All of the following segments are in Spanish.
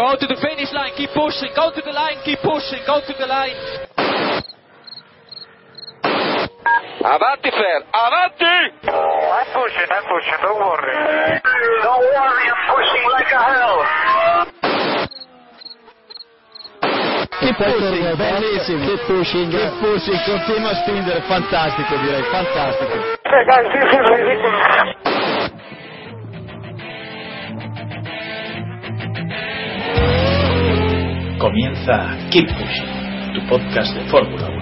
Go to the finish line, keep pushing, go to the line, keep pushing, go to the line. Avanti, Fer, avanti! I'm pushing, I'm pushing, don't worry. Don't worry, I'm pushing like a hell. Che pushing, bellissimo, che pushing, che pushing, continua a spingere, fantastico direi, fantastico. Hey guys, this is ridiculous. Comienza Keep Pushing, tu podcast de Fórmula 1.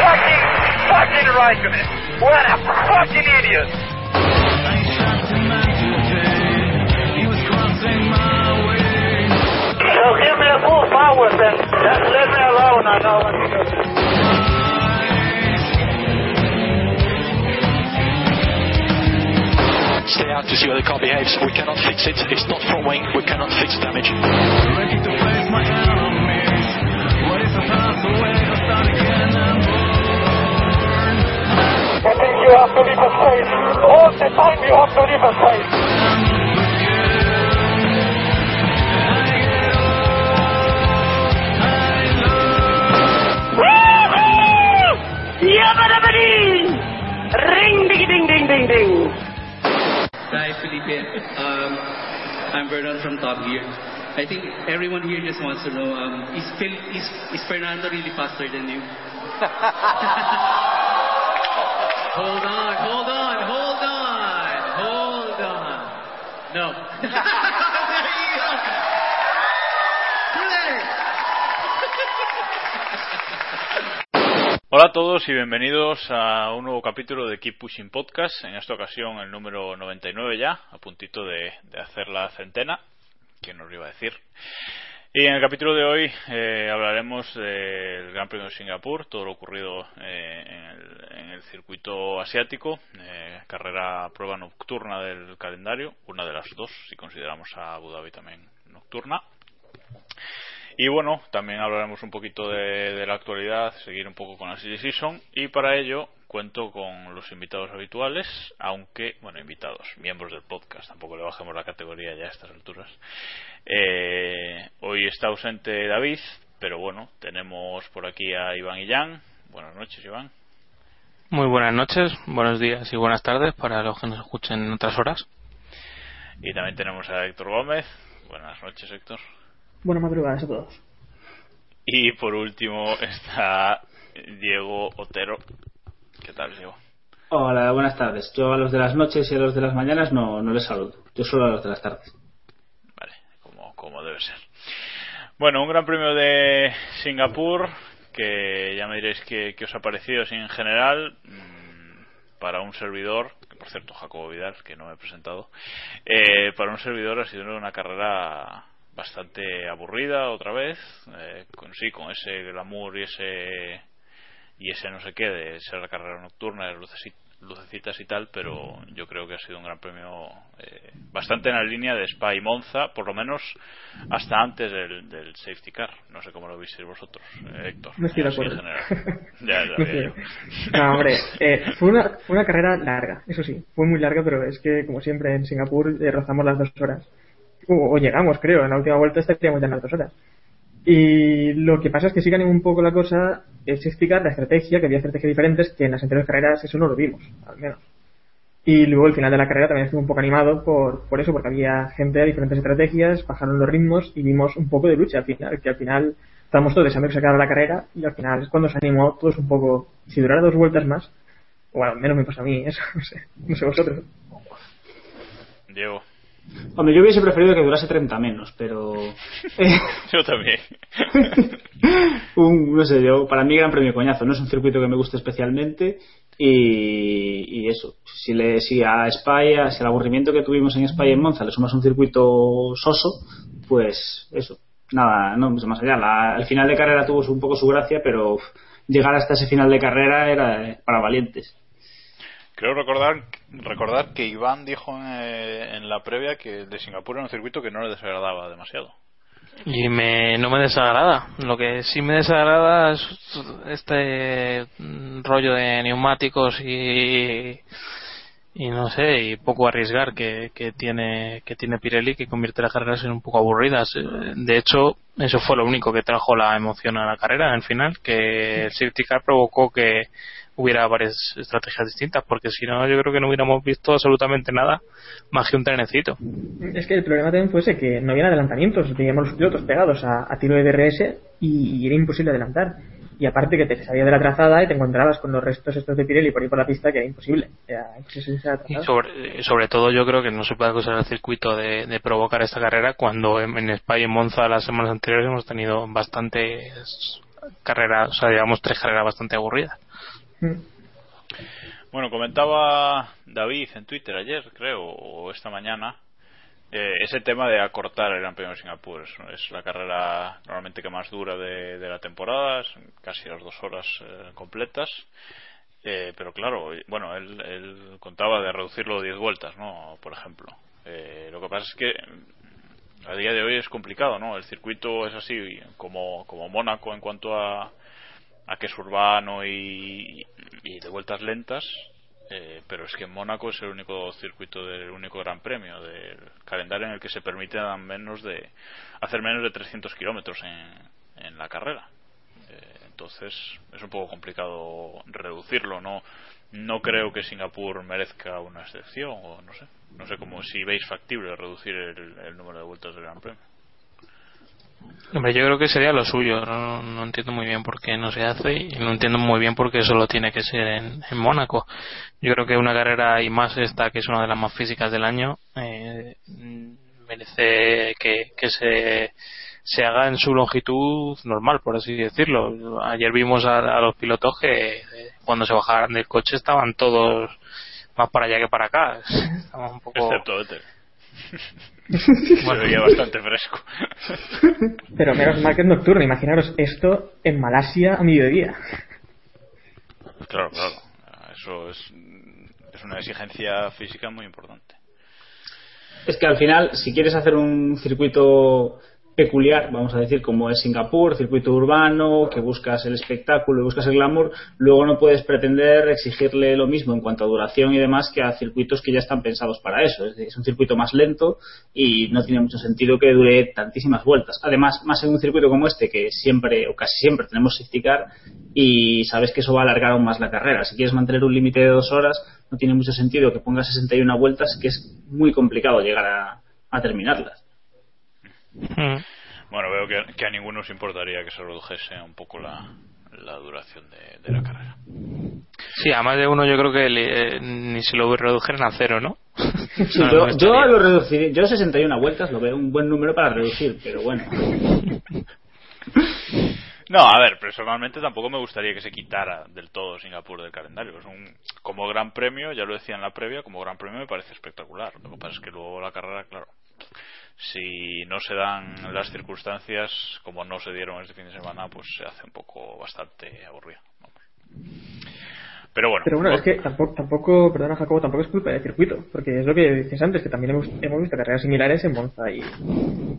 Fucking, fucking Raikkonen. What a fucking idiot. So give me a full power then. Just let me alone, I know what to do. Stay out to see how the car behaves. We cannot fix it. It's not front wing. We cannot fix damage. I think you have to leave a space. All the time you have to leave a space. Ring ding ding ding ding ding. Hi, Felipe. Um, I'm Vernon from Top Gear. I think everyone here just wants to know, um, is, Phil, is, is Fernando really faster than you? hold on, hold on, hold on, hold on. No. Hola a todos y bienvenidos a un nuevo capítulo de Keep Pushing Podcast, en esta ocasión el número 99 ya, a puntito de, hacer la centena, ¿quién nos lo iba a decir? Y en el capítulo de hoy eh, hablaremos del Gran Premio de Singapur, todo lo ocurrido eh, en, el, en, el, circuito asiático, eh, carrera prueba nocturna del calendario, una de las dos, si consideramos a Abu Dhabi también nocturna. Y bueno, también hablaremos un poquito de, de, la actualidad, seguir un poco con la Silly Season y para ello cuento con los invitados habituales, aunque, bueno, invitados, miembros del podcast, tampoco le bajemos la categoría ya a estas alturas. Eh, hoy está ausente David, pero bueno, tenemos por aquí a Iván y Jan. Buenas noches, Iván. Muy buenas noches, buenos días y buenas tardes para los que nos escuchen en otras horas. Y también tenemos a Héctor Gómez. Buenas noches, Héctor. Buenas madrugadas a todos. Y por último está Diego Otero. ¿Qué tal, Diego? Hola, buenas tardes. Yo a los de las noches y a los de las mañanas no, no les saludo. Yo solo a los de las tardes. Vale, como, como debe ser. Bueno, un gran premio de Singapur que ya me diréis qué, qué os ha parecido así en general mmm, para un servidor que por cierto Jacobo Vidal que no me he presentado eh, para un servidor ha sido una carrera bastante aburrida otra vez eh, con sí con ese glamour y ese y ese no sé qué de ser la carrera nocturna de lucecitas y tal pero yo creo que ha sido un gran premio eh, bastante en la línea de Spa y Monza por lo menos hasta antes del, del safety car. No sé cómo lo visteis vosotros eh, Héctor. No estoy de acuerdo. ya, ya, ya, no hombre eh, fue, una, fue una carrera larga eso sí fue muy larga pero es que como siempre en Singapur rozamos las dos horas o, llegamos, creo, en la última vuelta estaríamos ya en las dos horas. Y lo que pasa es que sí gané un poco la cosa es explicar la estrategia, que había estrategias diferentes, que en las anteriores carreras eso no lo vimos, al menos. Y luego el final de la carrera también estuvo un poco animado por, por eso, porque había gente de diferentes estrategias, bajaron los ritmos y vimos un poco de lucha al final, que al final estábamos todos deseando que se acabara la carrera y al final es cuando se animó todos un poco, si durara dos vueltas más, o al menos me pasa a mí eso, no sé, no sé vosotros. Diego. Hombre, yo hubiese preferido que durase 30 menos, pero. Eh, yo también. un, no sé, yo, para mí, gran premio coñazo. No es un circuito que me guste especialmente. Y, y eso, si, le, si a España, si el aburrimiento que tuvimos en España y en Monza le sumas un circuito soso, pues eso, nada, no mucho más allá. La, el final de carrera tuvo un poco su gracia, pero llegar hasta ese final de carrera era para valientes. Creo recordar, recordar que Iván dijo en, eh, en la previa que el de Singapur era un circuito que no le desagradaba demasiado. Y me, no me desagrada. Lo que sí me desagrada es este rollo de neumáticos y, y no sé, y poco arriesgar que, que tiene que tiene Pirelli que convierte las carreras en un poco aburridas. De hecho, eso fue lo único que trajo la emoción a la carrera el final, que el safety car provocó que hubiera varias estrategias distintas, porque si no, yo creo que no hubiéramos visto absolutamente nada más que un trenecito. Es que el problema también fuese que no había adelantamientos, teníamos los pilotos pegados a, a tiro de DRS y, y, era imposible adelantar. Y aparte que te salías de la trazada y te encontrabas con los restos estos de Pirelli por ahí por la pista que era imposible. Era imposible y sobre, sobre todo yo creo que no se puede acusar al circuito de, de provocar esta carrera cuando en, en España y en Monza las semanas anteriores hemos tenido bastantes carreras, o sea, digamos tres carreras bastante aburridas. Bueno, comentaba David en Twitter ayer, creo, o esta mañana, eh, ese tema de acortar el Gran Premio de Singapur. Es, la carrera normalmente que más dura de, de la temporada, casi las dos horas eh, completas. Eh, pero claro, bueno, él, él, contaba de reducirlo a 10 vueltas, ¿no? Por ejemplo. Eh, lo que pasa es que a día de hoy es complicado, ¿no? El circuito es así como, como Mónaco en cuanto a, a que es urbano y, y de vueltas lentas, eh, pero es que Mónaco es el único circuito del único Gran Premio del calendario en el que se permite menos de hacer menos de 300 kilómetros en, en la carrera. Eh, entonces es un poco complicado reducirlo. No no creo que Singapur merezca una excepción o no sé no sé cómo si veis factible reducir el, el número de vueltas del Gran Premio. Hombre, yo creo que sería lo suyo. No, no, entiendo muy bien por qué no se hace y no entiendo muy bien por qué solo tiene que ser en, en Mónaco. Yo creo que una carrera y más esta, que es una de las más físicas del año, eh, merece que, que se, se haga en su longitud normal, por así decirlo. Ayer vimos a, a los pilotos que eh, cuando se bajaron del coche estaban todos más para allá que para acá. Estaban un poco... Excepto Se veía bastante fresco. Pero menos mal que es nocturno. Imaginaros esto en Malasia a mediodía. Claro, claro. Eso es, es una exigencia física muy importante. Es que al final, si quieres hacer un circuito peculiar, vamos a decir, como es Singapur, circuito urbano, que buscas el espectáculo, buscas el glamour, luego no puedes pretender exigirle lo mismo en cuanto a duración y demás que a circuitos que ya están pensados para eso. Es, decir, es un circuito más lento y no tiene mucho sentido que dure tantísimas vueltas. Además, más en un circuito como este, que siempre o casi siempre tenemos safety car y sabes que eso va a alargar aún más la carrera. Si quieres mantener un límite de dos horas, no tiene mucho sentido que pongas 61 vueltas, que es muy complicado llegar a terminarlas. Bueno, veo que, que, a ninguno os importaría que se redujese un poco la, la duración de, de, la carrera. Sí, a más de uno yo creo que le, eh, ni se lo redujeran a cero, ¿no? Sí, no yo, yo lo reduciré, yo 61 vueltas lo veo un buen número para reducir, pero bueno. No, a ver, personalmente tampoco me gustaría que se quitara del todo Singapur del calendario. Es un, como gran premio, ya lo decía en la previa, como gran premio me parece espectacular. Lo que pasa es que luego la carrera, claro, si no se dan las circunstancias como no se dieron este fin de semana, pues se hace un poco bastante aburrido. Pero bueno. Pero bueno, es que tampoco, tampoco, perdona Jacobo, tampoco es culpa del circuito, porque es lo que dices antes, que también hemos, hemos visto carreras similares en Monza y,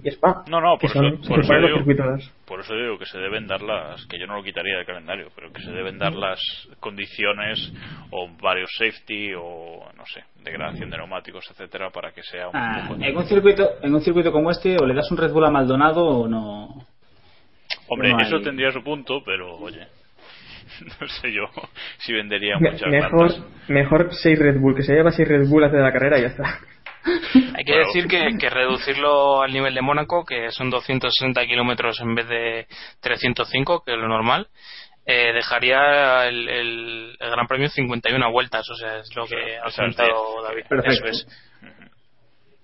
y Spa. No, no, por, eso, son, por, eso digo, por eso digo que se deben dar las, que yo no lo quitaría del calendario, pero que se deben dar las condiciones o varios safety o, no sé, degradación de neumáticos, etcétera, para que sea un ah, poco... En un, circuito, en un circuito como este, o le das un Red Bull a Maldonado o no... Hombre, no hay... eso tendría su punto, pero oye... no sé yo si vendería muchas mejor, plantas. mejor 6 Red Bull, que se lleva 6 Red Bull hacia la carrera y ya está. Hay que bueno. decir que, que, reducirlo al nivel de Mónaco, que son 260 kilómetros en vez de 305, que es lo normal, eh, dejaría el, el, el, Gran Premio 51 vueltas, o sea, es lo que ha comentado David. Perfecto. Eso es.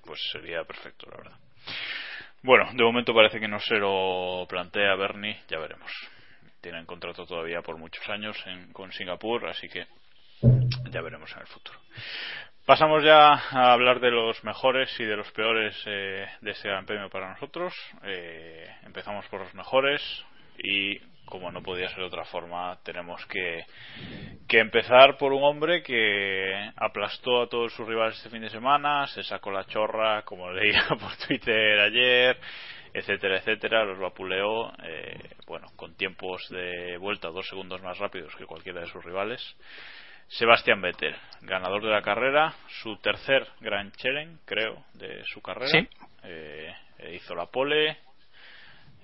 Pues sería perfecto, la verdad. Bueno, de momento parece que no se lo plantea Bernie, ya veremos tienen contrato todavía por muchos años en, con Singapur, así que ya veremos en el futuro. Pasamos ya a hablar de los mejores y de los peores eh, de este Gran Premio para nosotros. Eh, empezamos por los mejores y, como no podía ser de otra forma, tenemos que, que empezar por un hombre que aplastó a todos sus rivales este fin de semana, se sacó la chorra, como leía por Twitter ayer, etcétera, etcétera, los vapuleó, eh, bueno, con tiempos de vuelta dos segundos más rápidos que cualquiera de sus rivales. Sebastián Vettel, ganador de la carrera, su tercer Grand Challenge, creo, de su carrera. Eh, hizo la pole,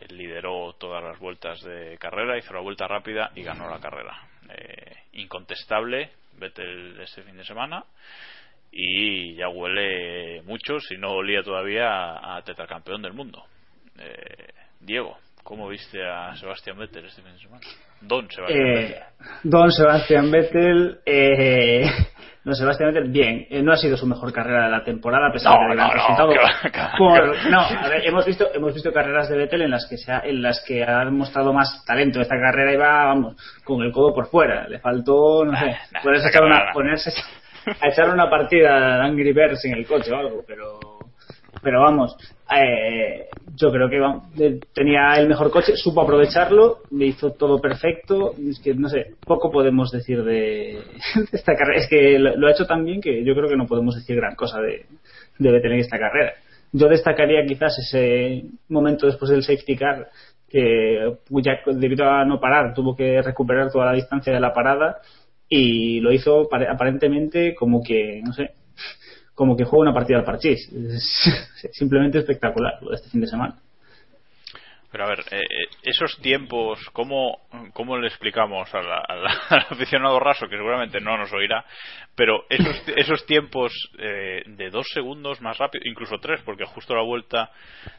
lideró todas las vueltas de carrera, hizo la vuelta rápida y ganó la carrera. Eh, incontestable Vettel este fin de semana y ya huele mucho, si no olía todavía a tetracampeón del mundo. Eh, Diego, ¿cómo viste a Sebastián Vettel este fin de semana? Don Sebastián Eh, Vettel. Don Sebastián Vettel, eh, Don Sebastián Vettel, bien, eh, no ha sido su mejor carrera de la temporada, a pesar No, de que no, no, por- no, a ver, hemos visto, hemos visto carreras de Vettel en las que se ha, en las que ha mostrado más talento. Esta carrera iba, vamos, con el codo por fuera. Le faltó, no sé, nah, ponerse, a esa echar una, ponerse a echar una partida de Angry Birds en el coche o algo, pero pero vamos, eh, yo creo que eh, tenía el mejor coche, supo aprovecharlo, le hizo todo perfecto. Es que no sé, poco podemos decir de, esta carrera. Es que lo, ha hecho tan bien que yo creo que no podemos decir gran cosa de, de esta carrera. Yo destacaría quizás ese momento después del safety car que ya debido a no parar tuvo que recuperar toda la distancia de la parada y lo hizo pare- aparentemente como que, no sé, como que juega una partida al parchís. Simplemente espectacular este fin de semana. Pero a ver, eh, eh, esos tiempos, ¿cómo, cómo le explicamos al aficionado raso, que seguramente no nos oirá, pero esos, esos tiempos eh, de dos segundos más rápido, incluso tres, porque justo la vuelta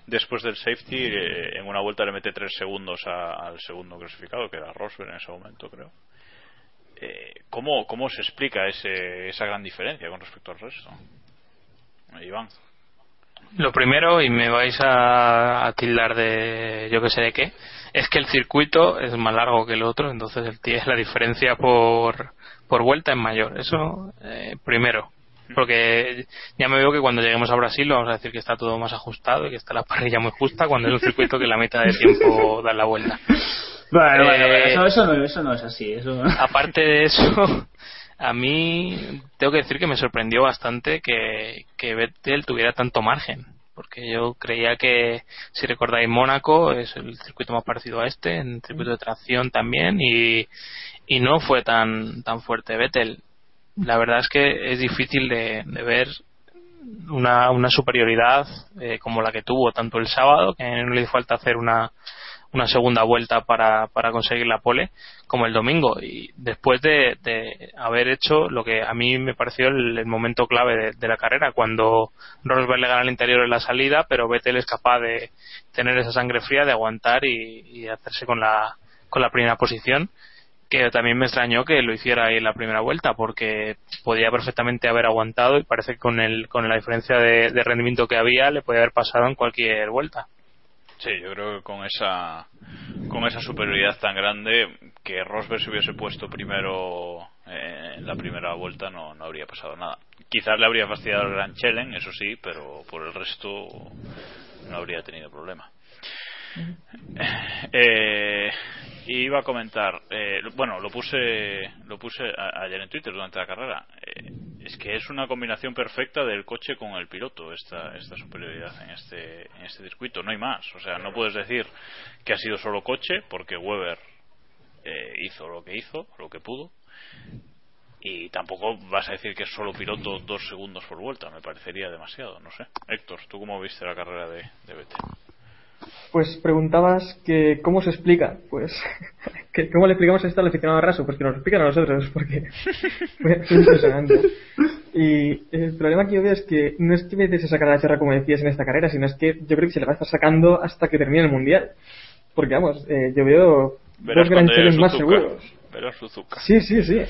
después del safety, eh, en una vuelta le mete tres segundos al segundo clasificado, que era Rosberg en ese momento, creo. ¿cómo, ¿Cómo se explica ese, esa gran diferencia con respecto al resto? Iván. Lo primero, y me vais a, a tildar de yo que sé de qué, es que el circuito es más largo que el otro, entonces el la diferencia por, por vuelta es mayor. Eso, eh, primero. Porque ya me veo que cuando lleguemos a Brasil vamos a decir que está todo más ajustado y que está la parrilla muy justa cuando es un circuito que la mitad de tiempo da la vuelta. Bueno, bueno, Eh, bueno, eso, eso, no, eso no es así. Eso... Aparte de eso, a mí tengo que decir que me sorprendió bastante que, que Vettel tuviera tanto margen. Porque yo creía que, si recordáis, Mónaco es el circuito más parecido a este, en circuito de tracción también, y, y no fue tan, tan fuerte Vettel. La verdad es que es difícil de, de ver una, una superioridad eh, como la que tuvo tanto el sábado, que no le hizo falta hacer una, una segunda vuelta para, para conseguir la pole, como el domingo. Y después de, haber hecho lo que a mí me pareció el, el momento clave de, la carrera, cuando Rosberg le gana el interior en la salida, pero Vettel es capaz de tener esa sangre fría, de aguantar y, y hacerse con la, con la primera posición que también me extrañó que lo hiciera ahí en la primera vuelta porque podía perfectamente haber aguantado y parece que con el con la diferencia de, de rendimiento que había le podía haber pasado en cualquier vuelta Sí, yo creo que con esa con esa superioridad tan grande que Rosberg se hubiese puesto primero eh, en la primera vuelta no, no habría pasado nada. Quizás le habría fastidiado el Gran Challenge, eso sí, pero por el resto no habría tenido problema. Eh, iba a comentar, eh, bueno, lo puse lo puse a- ayer en Twitter durante la carrera. Eh, es que es una combinación perfecta del coche con el piloto esta esta superioridad en este en este circuito. No hay más. O sea, no puedes decir que ha sido solo coche porque Weber eh, hizo lo que hizo, lo que pudo. Y tampoco vas a decir que es solo piloto dos segundos por vuelta. Me parecería demasiado. No sé. Héctor, ¿tú cómo viste la carrera de, de Vettel? Pues preguntabas que cómo se explica. Pues, que ¿cómo le explicamos esto al aficionado raso? Pues que nos lo explican a nosotros, porque fue, fue impresionante. Y el problema que yo veo es que no es que Vettel se sacara la chorra como decías en esta carrera, sino es que yo creo que se le va a estar sacando hasta que termine el mundial. Porque vamos, eh, yo veo Verás dos Grand cuando llegue Challenges más seguros. Verás Suzuka. Sí, sí, sí.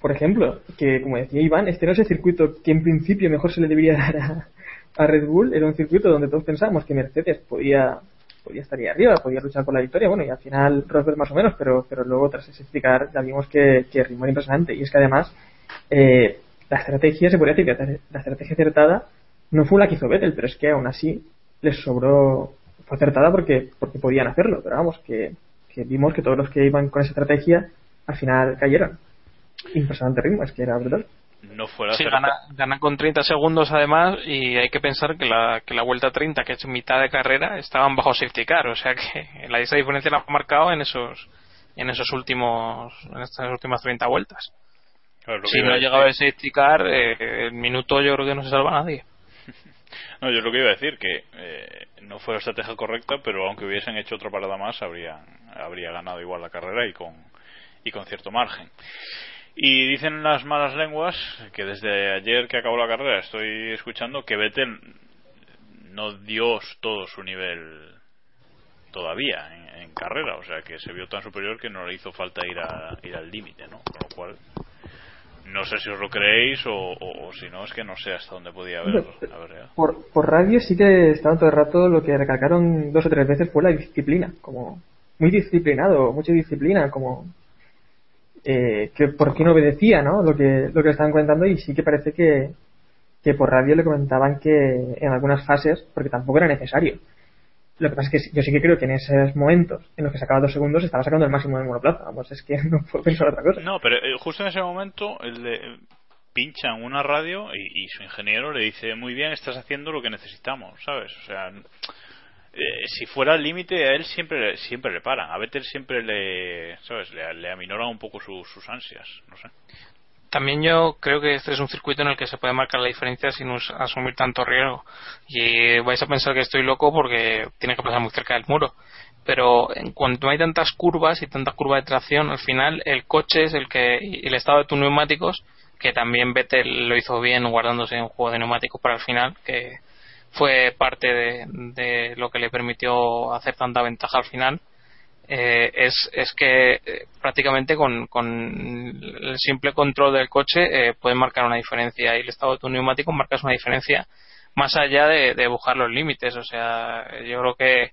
Por ejemplo, que como decía Iván, este no es el circuito que en principio mejor se le debería dar a, a Red Bull. Era un circuito donde todos pensábamos que Mercedes podía, podía estar ahí arriba, podía luchar por la victoria. Bueno, y al final Rosberg más o menos, pero, pero luego tras ese explicar ya vimos que, que ritmo era impresionante. Y es que además eh, la estrategia, se podría decir que la estrategia acertada no fue la que hizo Vettel, pero es que aún así les sobró, fue acertada porque, porque podían hacerlo, pero vamos, que, que vimos que todos los que iban con esa estrategia al final cayeron. Impresionante ritmo, es que era brutal. No fuera sí, gana, gana, con 30 segundos además y hay que pensar que la, que la vuelta 30, que es mitad de carrera, estaban bajo safety car, o sea que la, esa diferencia la ha marcado en esos en esos últimos en estas últimas 30 vueltas. Claro, si no ha llegado el safety car, eh, el minuto yo creo que no se salva a nadie. No, yo lo que iba a decir, que eh, no fue la estrategia correcta, pero aunque hubiesen hecho otra parada más, habría, habría ganado igual la carrera y con, y con cierto margen. Y dicen las malas lenguas que desde ayer que acabó la carrera estoy escuchando que Vettel no dio todo su nivel todavía en, carrera, o sea que se vio tan superior que no le hizo falta ir, a, ir al límite, ¿no? Con lo cual no sé si os lo creéis o, si no es que no sé hasta dónde podía haber, por, por radio sí que estaban todo el rato lo que recalcaron dos o tres veces fue la disciplina como muy disciplinado mucha disciplina como eh, que por no obedecía ¿no? lo que lo que estaban comentando y sí que parece que, que por radio le comentaban que en algunas fases porque tampoco era necesario lo que pasa es que yo sí que creo que en esos momentos en los que sacaba dos segundos estaba sacando el máximo de monoplaza. Vamos, es que no puedo pensar otra cosa. No, pero eh, justo en ese momento le pinchan una radio y, su ingeniero le dice muy bien estás haciendo lo que necesitamos, ¿sabes? O sea, eh, si fuera el límite a él siempre siempre le paran. A Vettel siempre le, ¿sabes? Le, le aminoran un poco sus ansias, no sé. También yo creo que este es un circuito en el que se puede marcar la diferencia sin asumir tanto riesgo. Y vais a pensar que estoy loco porque tiene que pasar muy cerca del muro. Pero en cuanto hay tantas curvas y tantas curvas de tracción, al final el coche es el que, y el estado de tus neumáticos, que también Vettel lo hizo bien guardándose un juego de neumáticos para el final, que fue parte de, de lo que le permitió hacer tanta ventaja al final eh, es, es que eh, prácticamente con, con, el simple control del coche eh, puedes marcar una diferencia y el estado de tu neumático marcas una diferencia más allá de, de buscar los límites. O sea, yo creo que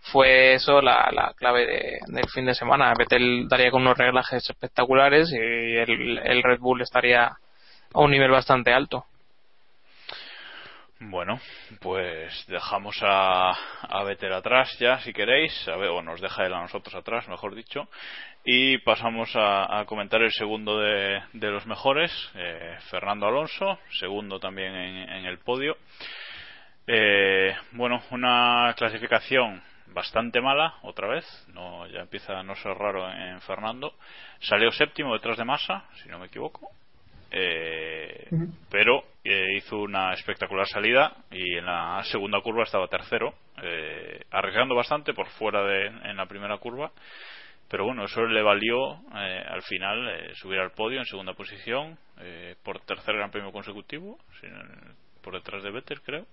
fue eso la, la clave del fin de semana. Vettel daría con unos reglajes espectaculares y el, el Red Bull estaría a un nivel bastante alto. Bueno, pues dejamos a, a atrás ya, si queréis, a ver, o nos deja él a nosotros atrás, mejor dicho, y pasamos a, comentar el segundo de, los mejores, eh, Fernando Alonso, segundo también en, el podio. Eh, bueno, una clasificación bastante mala, otra vez, no, ya empieza a no ser raro en Fernando. Salió séptimo detrás de Massa, si no me equivoco, eh, pero eh, hizo una espectacular salida y en la segunda curva estaba tercero, eh, arriesgando bastante por fuera de en la primera curva, pero bueno, eso le valió eh, al final subir al podio en segunda posición por tercer Gran Premio consecutivo, por detrás de Vettel creo,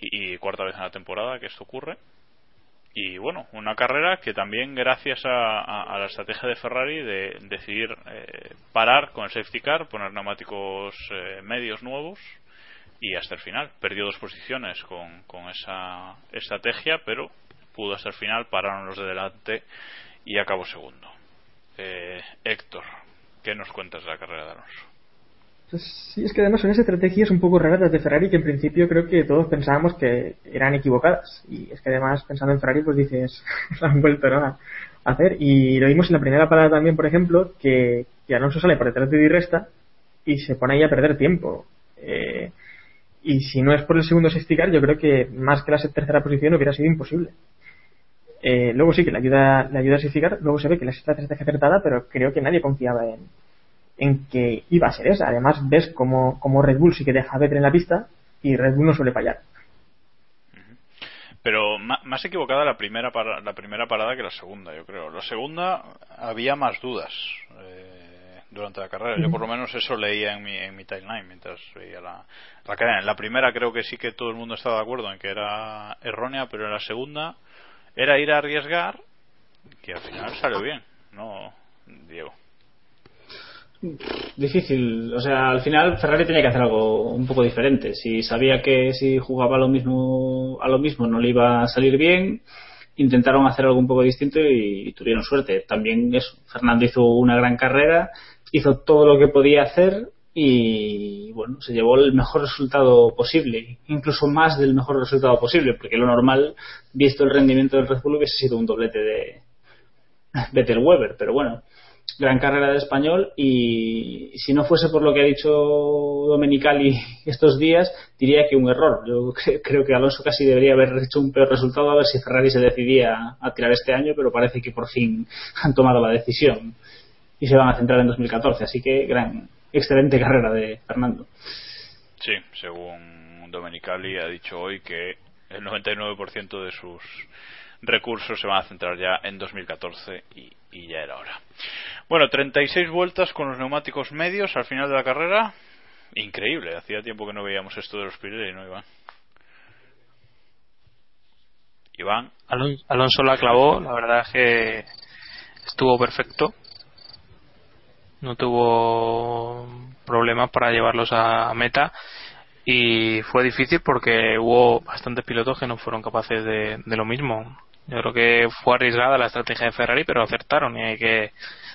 y cuarta vez en la temporada que esto ocurre y bueno, una carrera que también gracias a, la estrategia de Ferrari de decidir eh, parar con el safety car, poner neumáticos eh, medios nuevos y hasta el final. Perdió dos posiciones con, con esa estrategia, pero pudo hasta el final, pararon los de delante y acabó segundo. Eh, Héctor, ¿qué nos cuentas de la carrera de Alonso? Pues sí, es que además son estrategias un poco raras de Ferrari que en principio creo que todos pensábamos que eran equivocadas. Y es que además pensando en Ferrari pues dices, la han vuelto a hacer. Y lo vimos en la primera parada también, por ejemplo, que, Alonso sale por detrás de Di Resta y se pone ahí a perder tiempo. Eh, y si no es por el segundo sexticar, yo creo que más que la tercera posición hubiera sido imposible. Eh, luego sí que le ayuda, le ayuda a sexticar, luego se ve que la sexta estrategia acertada, pero creo que nadie confiaba en, en que iba a ser esa. Además, ves como, como Red Bull sí que deja a Vettel en la pista y Red Bull no suele fallar. Pero más equivocada la primera, la primera parada que la segunda, yo creo. La segunda había más dudas eh, durante la carrera. Yo por lo menos eso leía en mi, en mi timeline mientras veía la, la carrera. En la primera creo que sí que todo el mundo estaba de acuerdo en que era errónea, pero en la segunda era ir a arriesgar que al final salió bien, ¿no, Diego? Difícil, o sea, al final Ferrari tenía que hacer algo un poco diferente. Si sabía que si jugaba a lo mismo, a lo mismo no le iba a salir bien, intentaron hacer algo un poco distinto y, tuvieron suerte. También eso, Fernando hizo una gran carrera, hizo todo lo que podía hacer y bueno, se llevó el mejor resultado posible, incluso más del mejor resultado posible, porque lo normal, visto el rendimiento del Red Bull, hubiese sido un doblete de Vettel Weber, pero bueno, gran carrera de español y si no fuese por lo que ha dicho Domenicali estos días, diría que un error. Yo creo que Alonso casi debería haber hecho un peor resultado a ver si Ferrari se decidía a tirar este año, pero parece que por fin han tomado la decisión y se van a centrar en 2014. Así que gran, excelente carrera de Fernando. Sí, según Domenicali ha dicho hoy que el 99% de sus recursos se van a centrar ya en 2014 y, y ya era hora. Bueno, 36 vueltas con los neumáticos medios al final de la carrera. Increíble, hacía tiempo que no veíamos esto de los Pirelli, ¿no, Iván? Iván. Alonso la clavó, la verdad que estuvo perfecto. No tuvo problemas para llevarlos a meta y fue difícil porque hubo bastantes pilotos que no fueron capaces de, de lo mismo. Yo creo que fue arriesgada la estrategia de Ferrari, pero acertaron y hay que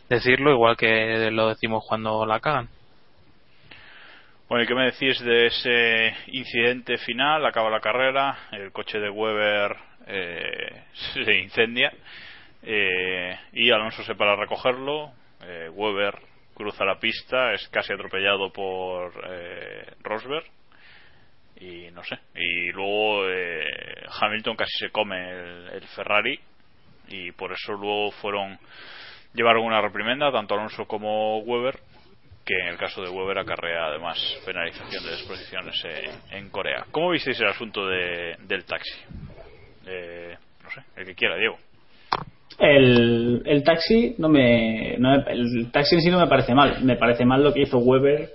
decirlo igual que lo decimos cuando la cagan. Bueno, ¿y qué me decís de ese incidente final? Acaba la carrera, el coche de Weber eh, se incendia eh, y Alonso se para a recogerlo. Eh, Weber cruza la pista, es casi atropellado por eh, Rosberg y no sé. Y luego eh, Hamilton casi se come el, Ferrari y por eso luego fueron llevaron una reprimenda tanto Alonso como Weber que en el caso de Weber acarrea además penalización de exposiciones en, Corea. ¿cómo visteis el asunto de, del taxi? Eh, no sé, el que quiera Diego. El, el taxi no me, el taxi en sí no me parece mal. Me parece mal lo que hizo Weber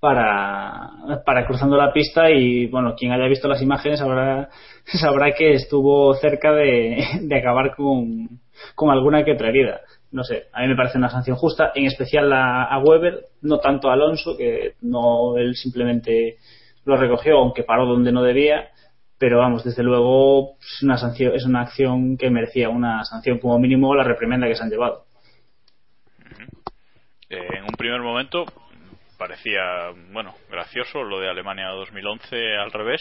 para, para cruzando la pista y bueno, quien haya visto las imágenes sabrá, sabrá que estuvo cerca de, de acabar con, con alguna que otra herida. No sé, a mí me parece una sanción justa, en especial a, a Weber, no tanto a Alonso, que no él simplemente lo recogió, aunque paró donde no debía, pero vamos, desde luego es una sanción, es una acción que merecía una sanción como mínimo la reprimenda que se han llevado. Eh, en un primer momento parecía, bueno, gracioso lo de Alemania 2011 al revés,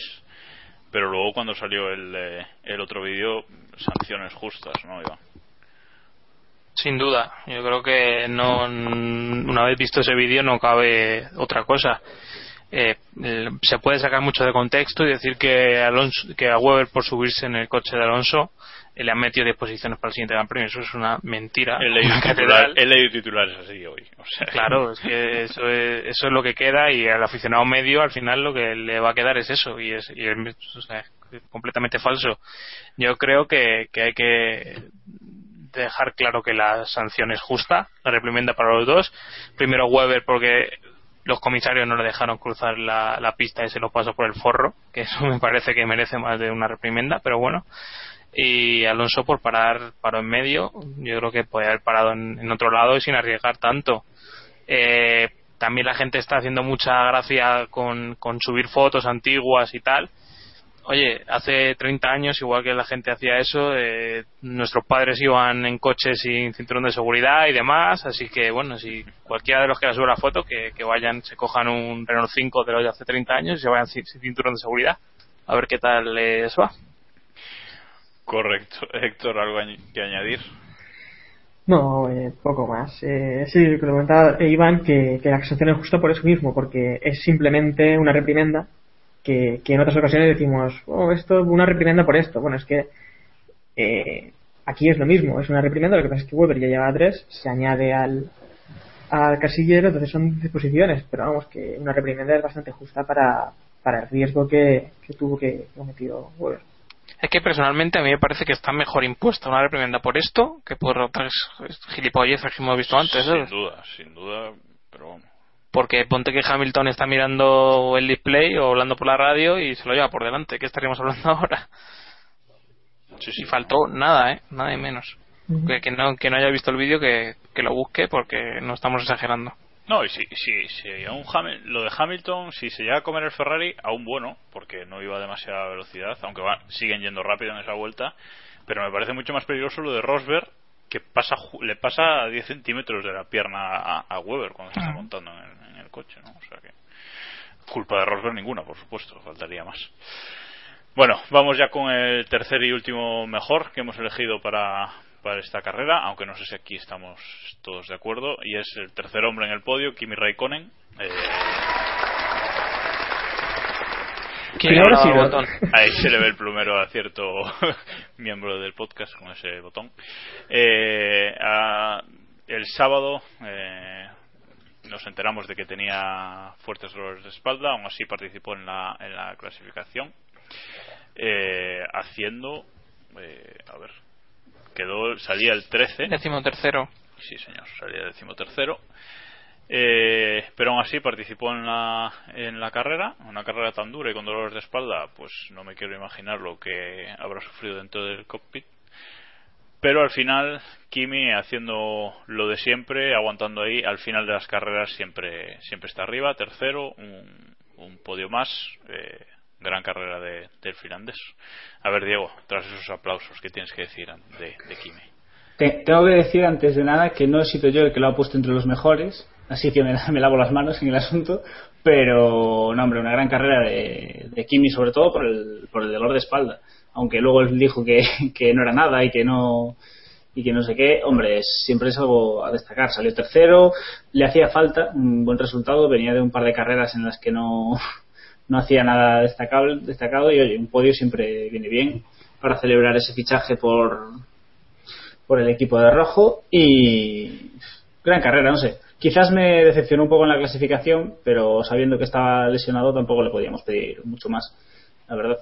pero luego cuando salió el, eh, el otro vídeo, sanciones justas, ¿no, Iván? Sin duda, yo creo que no una vez visto ese vídeo no cabe otra cosa. Eh, se puede sacar mucho de contexto y decir que Alonso, que a Weber por subirse en el coche de Alonso le han metido disposiciones para el siguiente Gran Premio. Eso es una mentira. He leído, titular, he leído titulares así hoy. O sea. Claro, es que eso es, eso es lo que queda y al aficionado medio al final lo que le va a quedar es eso y es, y es o sea, completamente falso. Yo creo que, que hay que dejar claro que la sanción es justa, la reprimenda para los dos. Primero Weber porque los comisarios no le dejaron cruzar la, la pista y se lo pasó por el forro, que eso me parece que merece más de una reprimenda, pero bueno y Alonso por parar paró en medio. Yo creo que puede haber parado en, otro lado y sin arriesgar tanto. Eh, también la gente está haciendo mucha gracia con, con subir fotos antiguas y tal. Oye hace 30 años igual que la gente hacía eso eh, nuestros padres iban en coches sin cinturón de seguridad y demás así que bueno si cualquiera de los que sube la foto que, que vayan se cojan un Renault 5 de los de hace 30 años y se vayan sin cinturón de seguridad a ver qué tal les va Correcto. Héctor, ¿algo que añadir? No, eh, poco más. Eh, sí, lo comentaba Iván, que, la sanción es justa por eso mismo, porque es simplemente una reprimenda que, que en otras ocasiones decimos, oh, esto, una reprimenda por esto. Bueno, es que eh, aquí es lo mismo, es una reprimenda, lo que pasa es que Weber ya lleva tres, se añade al, al casillero, entonces son disposiciones, pero vamos, que una reprimenda es bastante justa para, para el riesgo que, que tuvo que cometió Weber. Es que personalmente a mí me parece que está mejor impuesta una reprimenda por esto que por otras gilipolleces que hemos visto antes. Sin duda, sin duda, pero vamos. Porque ponte que Hamilton está mirando el display o hablando por la radio y se lo lleva por delante. ¿Qué estaríamos hablando ahora? Sí, sí. Y faltó nada, ¿eh? Nada y menos. Uh -huh. que, que, no, que no haya visto el vídeo que, que lo busque porque no estamos exagerando. No, y si, si, si un lo de Hamilton, si se llega a comer el Ferrari, aún bueno, porque no iba a demasiada velocidad, aunque va, siguen yendo rápido en esa vuelta, pero me parece mucho más peligroso lo de Rosberg, que pasa le pasa a 10 centímetros de la pierna a, a Weber cuando se está montando en el, en el coche, ¿no? O sea que culpa de Rosberg ninguna, por supuesto, faltaría más. Bueno, vamos ya con el tercer y último mejor que hemos elegido para, para esta carrera, aunque no sé si aquí estamos todos de acuerdo, y es el tercer hombre en el podio, Kimi Raikkonen. Eh. Ahí se le ve el plumero a cierto miembro del podcast con ese botón. Eh, a- el sábado eh, nos enteramos de que tenía fuertes dolores de espalda, aún así participó en la, en la clasificación, eh, haciendo, eh, a ver, quedó, salía el 13. Décimo tercero. Sí, señor, salía el décimo tercero. Eh, pero aún así participó en la, en la carrera, una carrera tan dura y con dolores de espalda, pues no me quiero imaginar lo que habrá sufrido dentro del cockpit. Pero al final, Kimi haciendo lo de siempre, aguantando ahí, al final de las carreras siempre, siempre está arriba, tercero, un, un podio más, eh, gran carrera de, del finlandés. A ver, Diego, tras esos aplausos, ¿qué tienes que decir de, de Kimi? Te- tengo que decir antes de nada que no he sido yo el que lo ha puesto entre los mejores, así que me, me lavo las manos en el asunto, pero no, hombre, una gran carrera de, de Kimi, sobre todo por el, por el dolor de espalda. Aunque luego él dijo que, que no era nada y que no y que no sé qué, hombre, siempre es algo a destacar. Salió tercero, le hacía falta un buen resultado, venía de un par de carreras en las que no, no hacía nada destacable, destacado y oye, un podio siempre viene bien para celebrar ese fichaje por, por el equipo de rojo y gran carrera, no sé. Quizás me decepcionó un poco en la clasificación, pero sabiendo que estaba lesionado tampoco le podíamos pedir mucho más, la verdad.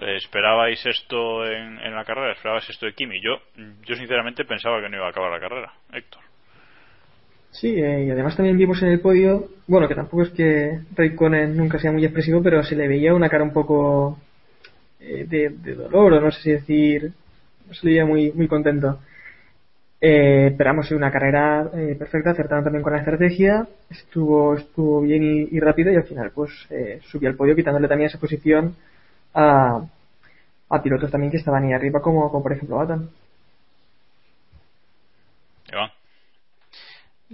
Eh, ¿Esperabais esto en, la carrera? ¿Esperabais esto de Kimi? Yo, yo sinceramente pensaba que no iba a acabar la carrera, Héctor. Sí, eh, y además también vimos en el podio, bueno, que tampoco es que Raikkonen nunca sea muy expresivo, pero se le veía una cara un poco eh, de, dolor, o no sé si decir, no se le veía muy, muy contento. Eh, esperamos una carrera eh, perfecta, acertaron también con la estrategia, estuvo, estuvo bien y, rápido y al final pues eh, subió al podio quitándole también esa posición a, a pilotos también que estaban ahí arriba como, como por ejemplo Baton. Iván.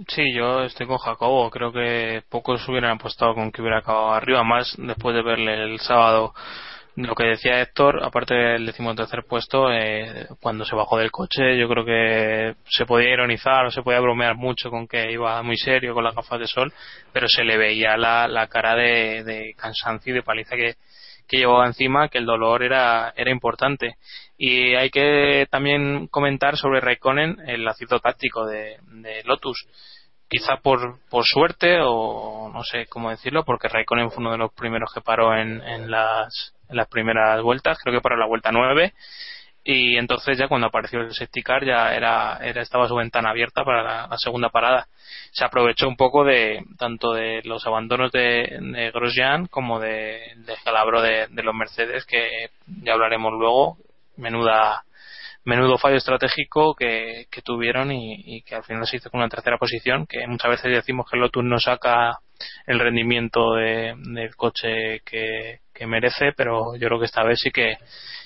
Sí, yo estoy con Jacobo. Creo que pocos hubieran apostado con que hubiera acabado arriba, más después de verle el sábado. Lo que decía Héctor, aparte del decimotercer puesto, eh, cuando se bajó del coche, yo creo que se podía ironizar o se podía bromear mucho con que iba muy serio con las gafas de sol, pero se le veía la, la cara de, de cansancio y de paliza que, que llevaba encima, que el dolor era, era importante. Y hay que también comentar sobre Raikkonen el ácido táctico de, Lotus. Quizá por, por suerte o no sé cómo decirlo, porque Raikkonen fue uno de los primeros que paró en, en, las, en las primeras vueltas, creo que para la vuelta 9. Y entonces ya cuando apareció el safety car ya era, era estaba su ventana abierta para la, segunda parada. Se aprovechó un poco de tanto de los abandonos de, de Grosjean como de, de calabro de, los Mercedes que ya hablaremos luego. Menuda menudo fallo estratégico que, que tuvieron y, y que al final se hizo con una tercera posición que muchas veces decimos que Lotus no saca el rendimiento de- del coche que, que merece pero yo creo que esta vez sí que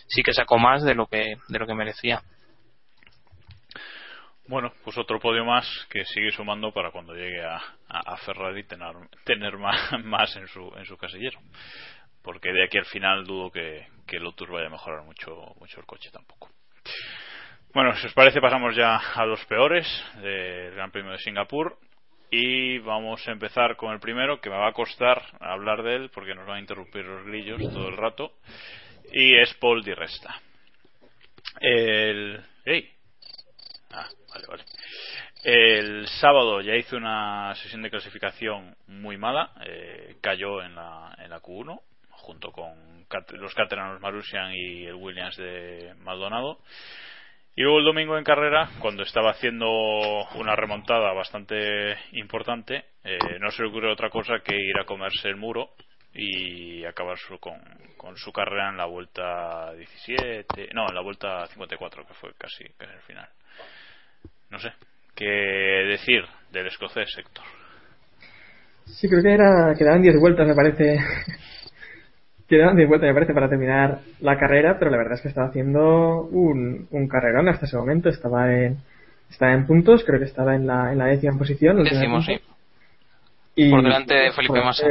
sí que sacó más de lo que de lo que merecía Bueno, pues otro podio más que sigue sumando para cuando llegue a, a- a Ferrari tener, tener más, más en su en su casillero. Porque de aquí al final dudo que, que Lotus vaya a mejorar mucho, mucho el coche tampoco. Bueno, si os parece pasamos ya a los peores del Gran Premio de Singapur y vamos a empezar con el primero que me va a costar hablar de él porque nos van a interrumpir los grillos todo el rato y es Paul Di Resta. El... Ah. El sábado ya hizo una sesión de clasificación muy mala, eh, cayó en la, en la Q1 junto con los Cateranos Marusian y el Williams de Maldonado. Y luego el domingo en carrera, cuando estaba haciendo una remontada bastante importante, eh, no se le ocurrió otra cosa que ir a comerse el muro y acabar su- con, con su carrera en la vuelta 17, no, en la vuelta 54, que fue casi, casi el final. No sé, ¿qué decir del escocés, Héctor? Sí, creo que era, quedaban 10 vueltas, me parece. quedaban 10 vueltas, me parece, para terminar la carrera, pero la verdad es que estaba haciendo un, un carrerón hasta ese momento. Estaba en, está en puntos, creo que estaba en la, en la décima posición. Décimo, sí. Y por delante de Felipe Massa.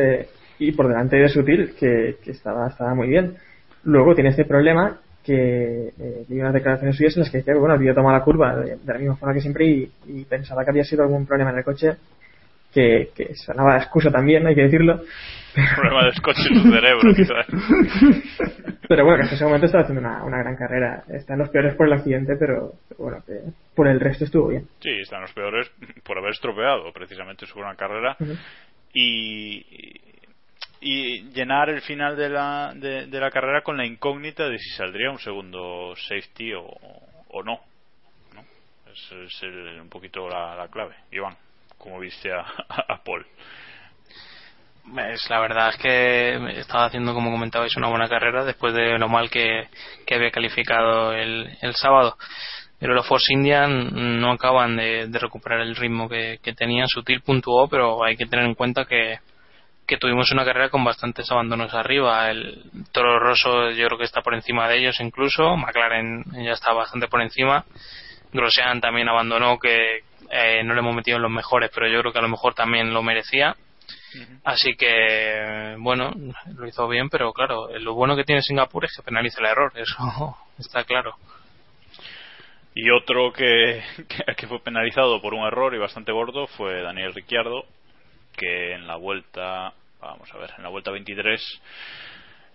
Y por delante de Sutil, que, que estaba, estaba muy bien. Luego tiene este problema que eh, vi unas declaraciones suyas en las que decía que bueno, había tomado la curva de, la misma forma que siempre y, y, pensaba que había sido algún problema en el coche que, que sonaba de excusa también, hay que decirlo. Problema de coche en su cerebro, Pero bueno, que hasta ese momento estaba haciendo una, una gran carrera. Están los peores por el accidente, pero, pero bueno, que por el resto estuvo bien. Sí, están los peores por haber estropeado precisamente su gran carrera. y, y llenar el final de la, de, la carrera con la incógnita de si saldría un segundo safety o, o no. ¿no? Es, es el, un poquito la, la, clave. Iván, como viste a, a Paul. Pues la verdad es que estaba haciendo, como comentabais, una buena carrera después de lo mal que, que había calificado el, el sábado. Pero los Force Indian no acaban de, de recuperar el ritmo que, que tenían. Sutil puntuó, pero hay que tener en cuenta que, que tuvimos una carrera con bastantes abandonos arriba. El Toro Rosso yo creo que está por encima de ellos incluso. McLaren ya está bastante por encima. Grosjean también abandonó que eh, no le hemos metido en los mejores, pero yo creo que a lo mejor también lo merecía. Así que, bueno, lo hizo bien, pero claro, lo bueno que tiene Singapur es que penaliza el error, eso está claro. Y otro que, que, fue penalizado por un error y bastante gordo fue Daniel Ricciardo, que en la vuelta, vamos a ver, en la vuelta 23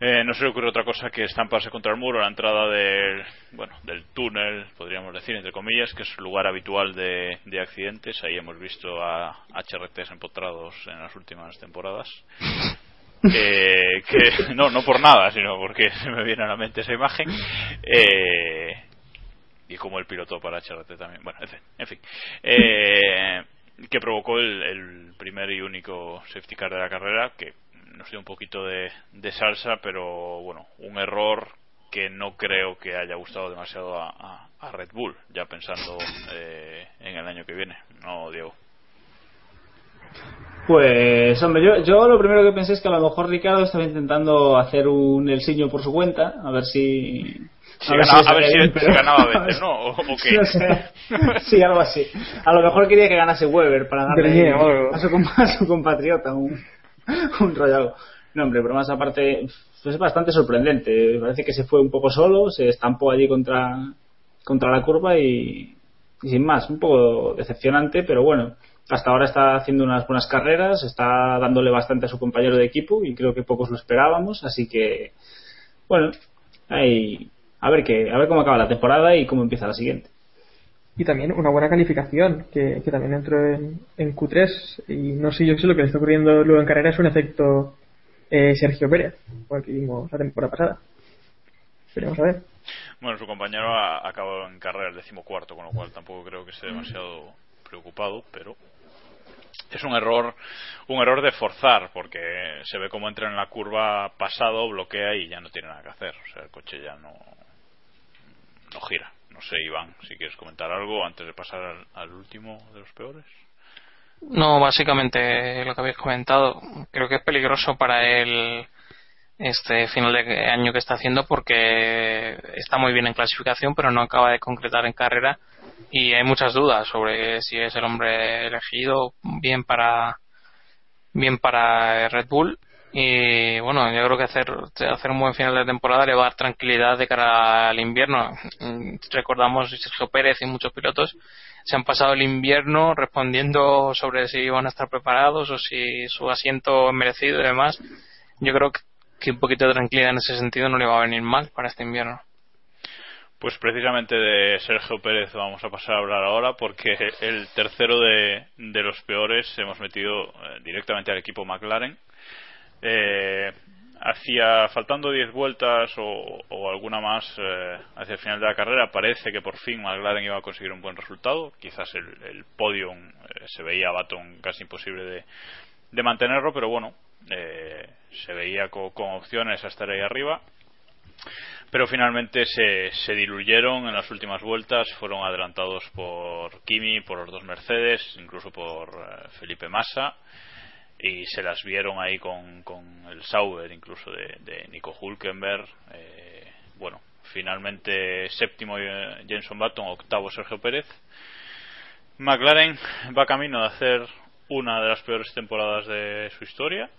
eh, no se le ocurre otra cosa que estamparse contra el muro a la entrada del, bueno, del túnel, podríamos decir, entre comillas, que es lugar habitual de, de accidentes. Ahí hemos visto a HRTs empotrados en las últimas temporadas. Eh, que no, no por nada, sino porque se me viene a la mente esa imagen. Eh, y como el piloto para HRT también. Bueno, en fin. Eh, que provocó el, el, primer y único safety car de la carrera, que nos dio un poquito de, de, salsa, pero bueno, un error que no creo que haya gustado demasiado a, a, Red Bull, ya pensando eh, en el año que viene, ¿no, Diego? Pues, hombre, yo, yo lo primero que pensé es que a lo mejor Ricardo estaba intentando hacer un elsiño por su cuenta, a ver si, a, ver, ganaba, si, a ver si, si, ganaba Vettel, ¿no? ¿O, o qué? No sé. Sí, algo así. A lo mejor quería que ganase Weber para darle a su, a su compatriota un, un rayado. No, hombre, pero más aparte, es bastante sorprendente. Parece que se fue un poco solo, se estampó allí contra, contra la curva y, y sin más. Un poco decepcionante, pero bueno. Hasta ahora está haciendo unas buenas carreras, está dándole bastante a su compañero de equipo y creo que pocos lo esperábamos, así que, bueno, ahí a ver qué, a ver cómo acaba la temporada y cómo empieza la siguiente. Y también una buena calificación, que, que también entró en, en, Q3. Y no sé yo si lo que le está ocurriendo luego en carrera es un efecto eh, Sergio Pérez, porque vimos la temporada pasada. Veremos a ver. Bueno, su compañero ha, acabado en carrera el decimocuarto, con lo cual tampoco creo que esté demasiado preocupado, pero es un error un error de forzar porque se ve como entra en la curva pasado bloquea y ya no tiene nada que hacer o sea el coche ya no no gira. No sé, Iván, si quieres comentar algo antes de pasar al, último de los peores. No, básicamente lo que habéis comentado. Creo que es peligroso para él este final de año que está haciendo porque está muy bien en clasificación, pero no acaba de concretar en carrera y hay muchas dudas sobre si es el hombre elegido bien para bien para Red Bull y bueno, yo creo que hacer, hacer un buen final de temporada le va a dar tranquilidad de cara al invierno. Recordamos Sergio Pérez y muchos pilotos se han pasado el invierno respondiendo sobre si iban a estar preparados o si su asiento es merecido y demás. Yo creo que un poquito de tranquilidad en ese sentido no le va a venir mal para este invierno. Pues precisamente de Sergio Pérez vamos a pasar a hablar ahora porque el tercero de, de los peores hemos metido directamente al equipo McLaren eh, hacía faltando 10 vueltas o, o, alguna más eh, hacia el final de la carrera parece que por fin McLaren iba a conseguir un buen resultado. Quizás el, el eh, se veía a Baton casi imposible de, de mantenerlo pero bueno eh, se veía con, con, opciones a estar ahí arriba. Pero finalmente se, se diluyeron en las últimas vueltas fueron adelantados por Kimi por los dos Mercedes incluso por eh, Felipe Massa y se las vieron ahí con, con el Sauber incluso de, de Nico Hulkenberg eh, bueno finalmente séptimo Jenson Button octavo Sergio Pérez McLaren va camino de hacer una de las peores temporadas de su historia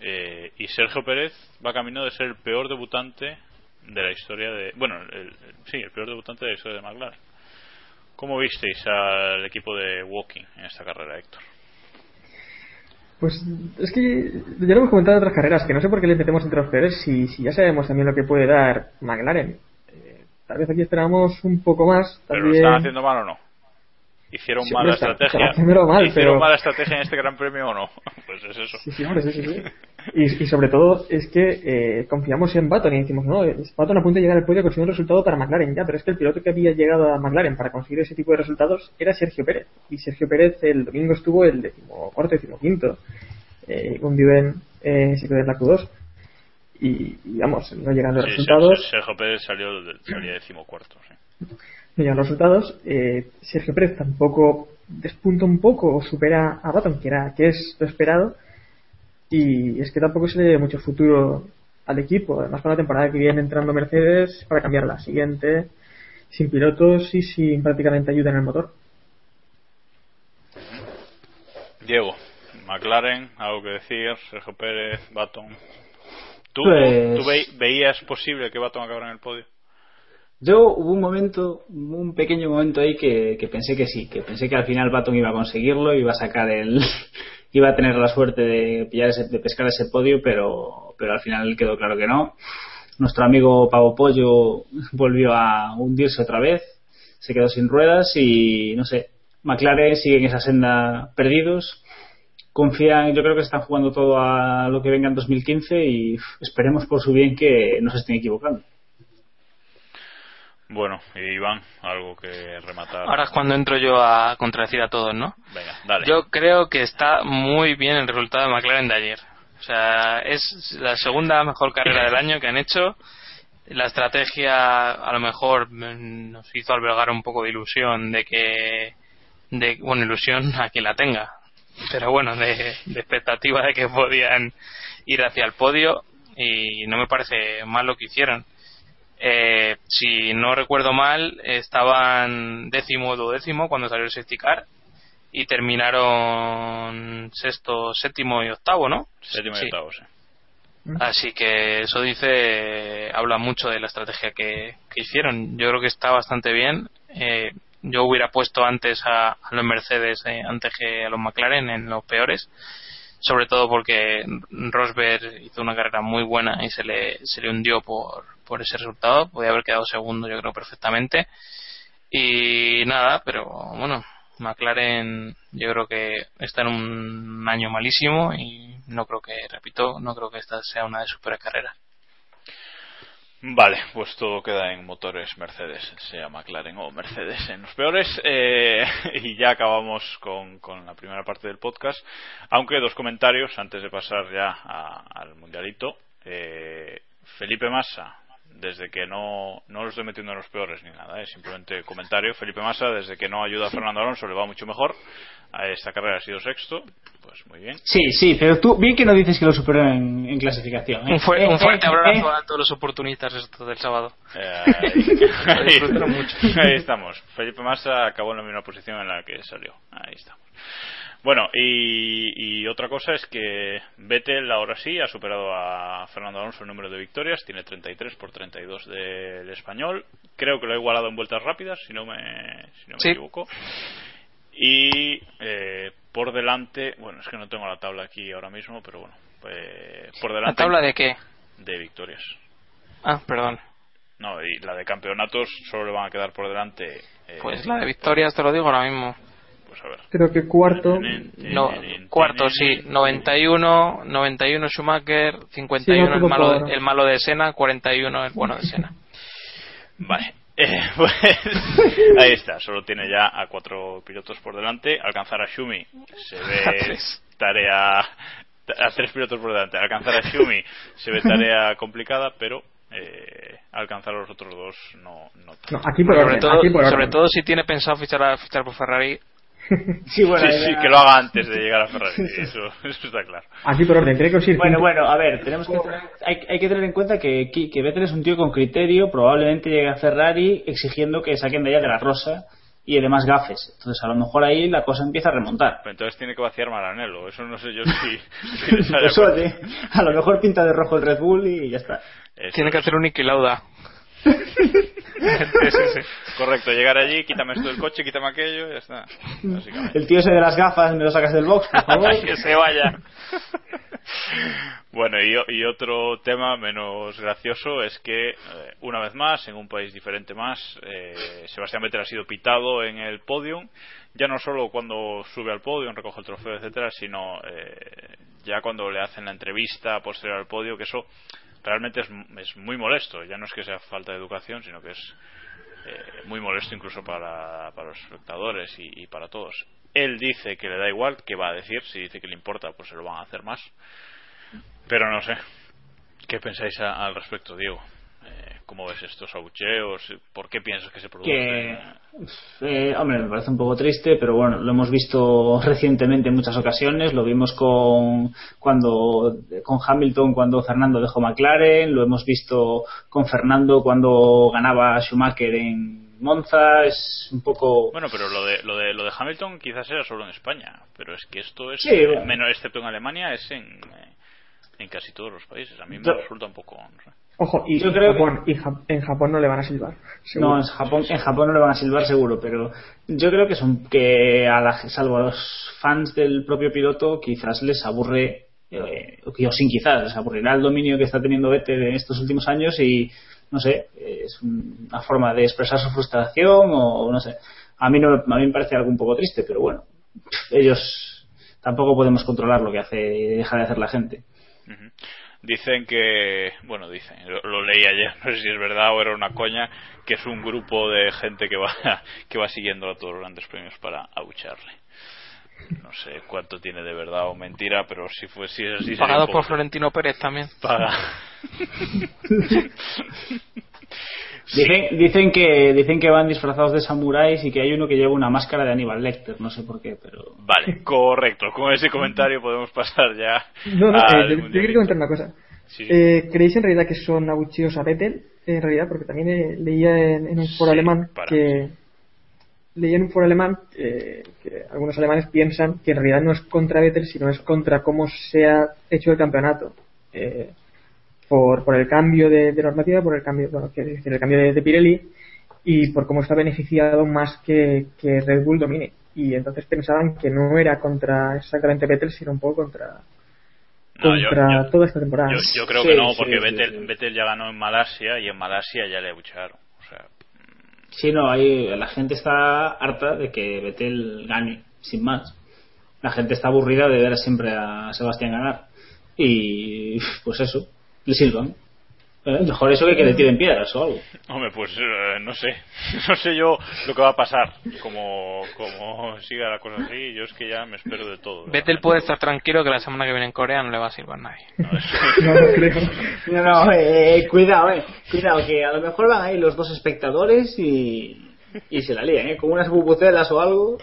eh, y Sergio Pérez va camino de ser el peor debutante de la historia de bueno el, sí el peor debutante de la historia de McLaren ¿cómo visteis al equipo de Walking en esta carrera Héctor? Pues es que ya lo hemos comentado en otras carreras, que no sé por qué le metemos entre los peores si, si ya sabemos también lo que puede dar McLaren. Eh, tal vez aquí esperamos un poco más. ¿Pero lo están haciendo mal o no? ¿Hicieron Sí, mala está- estrategia? está mal, ¿Hicieron pero- mala estrategia en este Gran Premio o no? Pues es eso. Sí, sí, hombre, sí, sí, sí. Y, y sobre todo es que eh, confiamos en Baton y decimos, no, es Baton a punto de llegar al podio consiguió un resultado para McLaren ya, pero es que el piloto que había llegado a McLaren para conseguir ese tipo de resultados era Sergio Pérez. Y Sergio Pérez el domingo estuvo el decimocuarto, decimoquinto. Eh, un Diven eh, se quedó en la Q2. Y, y vamos, no llegan los Sí, resultados. Sergio Pérez salió salía decimocuarto. Sí. no llegan los resultados. Eh, Sergio Pérez tampoco despunta un poco o supera a Baton, que, era, que es lo esperado. Y es que tampoco se le ve mucho futuro al equipo. Además, con la temporada que viene entrando Mercedes para cambiar la siguiente, sin pilotos y sin prácticamente ayuda en el motor. Diego, McLaren, algo que decir, Sergio Pérez, Baton. ¿Tú, Pues- tú ve- veías posible que Baton acabara en el podio? Yo hubo un momento, un pequeño momento ahí que, que pensé que sí, que pensé que al final Baton iba a conseguirlo, iba a sacar el, iba a tener la suerte de pillar de pescar ese podio, pero, pero al final quedó claro que no. Nuestro amigo Pavo Pollo volvió a hundirse otra vez, se quedó sin ruedas y no sé, McLaren sigue en esa senda perdidos. Confían, yo creo que están jugando todo a lo que venga en 2015 y esperemos por su bien que no se estén equivocando. Bueno, Iván, algo que rematar. Ahora es cuando entro yo a contradecir a todos, ¿no? Venga, dale. Yo creo que está muy bien el resultado de McLaren de ayer. O sea, es la segunda mejor carrera del año que han hecho. La estrategia a lo mejor mm, nos hizo albergar un poco de ilusión de que, de, bueno, ilusión a quien la tenga, pero bueno, de, de expectativa de que podían ir hacia el podio y no me parece mal lo que hicieron. Eh, si no recuerdo mal, estaban décimo o duodécimo cuando salió el safety car y terminaron sexto, séptimo y octavo, ¿no? Séptimo y Sí. octavo, sí. Así que eso dice, habla mucho de la estrategia que, que hicieron. Yo creo que está bastante bien. Eh, yo hubiera puesto antes a, a los Mercedes eh, antes que a los McLaren en los peores, sobre todo porque Rosberg hizo una carrera muy buena y se le, se le hundió por, por ese resultado. Podía haber quedado segundo, yo creo, perfectamente. Y nada, pero bueno, McLaren yo creo que está en un año malísimo y no creo que, repito, no creo que esta sea una de sus peores carreras. Vale, pues todo queda en motores Mercedes, sea McLaren o Mercedes en los peores. eh, y ya acabamos con, con la primera parte del podcast. Aunque dos comentarios antes de pasar ya a- al mundialito. Eh, Felipe Massa, desde que no, no lo estoy metiendo en los peores ni nada, es simplemente comentario. Felipe Massa, desde que no ayuda a Fernando Alonso, le va mucho mejor. A esta carrera ha sido sexto, pues muy bien. Sí, sí, pero tú bien que no dices que lo superó en, en clasificación. ¿eh? Un, fuerte Eh, un fuerte eh, abrazo eh. a todos los oportunistas esto del sábado. Eh, mucho. ahí estamos. Felipe Massa acabó en la misma posición en la que salió. Ahí estamos. Bueno, y, y otra cosa es que Vettel ahora sí ha superado a Fernando Alonso el número de victorias, tiene 33 por 32 del español. Creo que lo ha igualado en vueltas rápidas, si no me, si no me Sí. equivoco. Y eh, por delante, bueno, es que no tengo la tabla aquí ahora mismo, pero bueno, pues, por ¿La delante tabla de qué? de victorias. Ah, perdón. No, y la de campeonatos solo le van a quedar por delante. eh, Pues la de victorias te lo digo ahora mismo. A ver. Creo que cuarto. No, cuarto, sí. 91, 91 Schumacher, 51 Sí, el, no, malo, por- el malo de Sena, 41 el bueno de Sena. Vale. Eh, pues ahí está, solo tiene ya a cuatro pilotos por delante. Alcanzar a Shumi se ve tarea. A tres pilotos por delante. Alcanzar a Shumi se ve tarea complicada, pero eh, alcanzar a los otros dos no. no. No, aquí por sobre orden, todo, aquí por orden. sobre todo si tiene pensado fichar, a, fichar por Ferrari. Sí, bueno, sí, que lo haga antes de llegar a Ferrari. Eso, eso está claro. Aquí por orden, tiene que conseguir Bueno, bueno, a ver, tenemos que hay, hay que tener en cuenta que, que Vettel es un tío con criterio, probablemente llegue a Ferrari exigiendo que saquen de ella de la rosa y además gafes. Entonces, a lo mejor ahí la cosa empieza a remontar. Pero entonces tiene que vaciar Maranello. Eso no sé yo si. a Eso, lo mejor pinta de rojo el Red Bull y ya está. Eso Tiene que hacer un Lauda. Sí, sí, sí. Correcto, llegar allí, quítame esto del coche, quítame aquello, y ya está. El tío ese de las gafas, me lo sacas del box, por favor. que se vaya. Bueno, y, y otro tema menos gracioso es que, eh, una vez más, en un país diferente más, eh, Sebastián Vettel ha sido pitado en el podium, ya no solo cuando sube al podium, recoge el trofeo, etcétera, sino eh, ya cuando le hacen la entrevista posterior al podio, que eso realmente es, es muy molesto. Ya no es que sea falta de educación, sino que es eh, muy molesto incluso para, para los espectadores y, y para todos. Él dice que le da igual, que va a decir, si dice que le importa, pues se lo van a hacer más. Pero no sé. ¿Qué pensáis a- al respecto, Diego? Eh, ¿Cómo ves estos abucheos? ¿Por qué piensas que se producen? que eh, hombre me parece un poco triste pero bueno lo hemos visto recientemente en muchas ocasiones lo vimos con cuando con Hamilton cuando Fernando dejó McLaren lo hemos visto con Fernando cuando ganaba Schumacher en Monza es un poco Bueno, pero lo de, lo de lo de Hamilton quizás era solo en España, pero es que esto es Sí, eh, bueno. menos excepto en Alemania es en eh, en casi todos los países. A mí me Yo- resulta un poco no sé. Ojo, y Yo creo que- Japón, y Ja- en Japón no le van a silbar. seguro. No, en Japón, en Japón no le van a silbar seguro, pero yo creo que son que a la, salvo a los fans del propio piloto quizás les aburre eh, o sin quizás les aburrirá el dominio que está teniendo Vettel en estos últimos años y no sé, es una forma de expresar su frustración o no sé. A mí no a mí me parece algo un poco triste, pero bueno, ellos tampoco podemos controlar lo que hace y deja de hacer la gente. Dicen que, bueno, dicen, lo, leí ayer, no sé si es verdad o era una coña, que es un grupo de gente que va que va siguiendo a todos los grandes premios para abucharle. No sé cuánto tiene de verdad o mentira, pero si fue si es así Pagado por Florentino Pérez también. Paga. Dicen, dicen que dicen que van disfrazados de samuráis y que hay uno que lleva una máscara de Aníbal Lecter, no sé por qué, pero Vale, correcto. Con ese comentario podemos pasar ya No, no, al eh, yo, quería comentar una cosa. Sí. Eh, ¿Creéis en realidad que son abucheos a Vettel? En realidad, porque también eh, leía en, en un foro Sí, alemán que leía en un foro alemán eh, que algunos alemanes piensan que en realidad no es contra Vettel, sino es contra cómo se ha hecho el campeonato. Eh, por, por el cambio de, de normativa, por el cambio, bueno, quiero decir, el cambio de, de Pirelli y por cómo está beneficiado más que, que Red Bull domine. Y entonces pensaban que no era contra exactamente Vettel, sino un poco contra, No, contra yo- toda esta temporada. Yo, yo creo Sí, que no, porque sí, Vettel, sí. Vettel ya ganó en Malasia y en Malasia ya le abucharon. Sí, no, ahí la gente está harta de que Vettel gane, sin más. La gente está aburrida de ver siempre a Sebastián ganar. Y pues eso, le silban. Eh, Mejor eso que que le tiren piedras o algo. hombre, pues eh, no sé. No sé yo lo que va a pasar. Como, como siga la cosa así, yo es que ya me espero de todo. Vettel puede estar tranquilo que la semana que viene en Corea no le va a silbar nadie. No, eso- No lo creo. No, no, eh, cuidado, eh. Cuidado, que a lo mejor van ahí los dos espectadores y, y se la lían, eh. Con unas bubucelas o algo.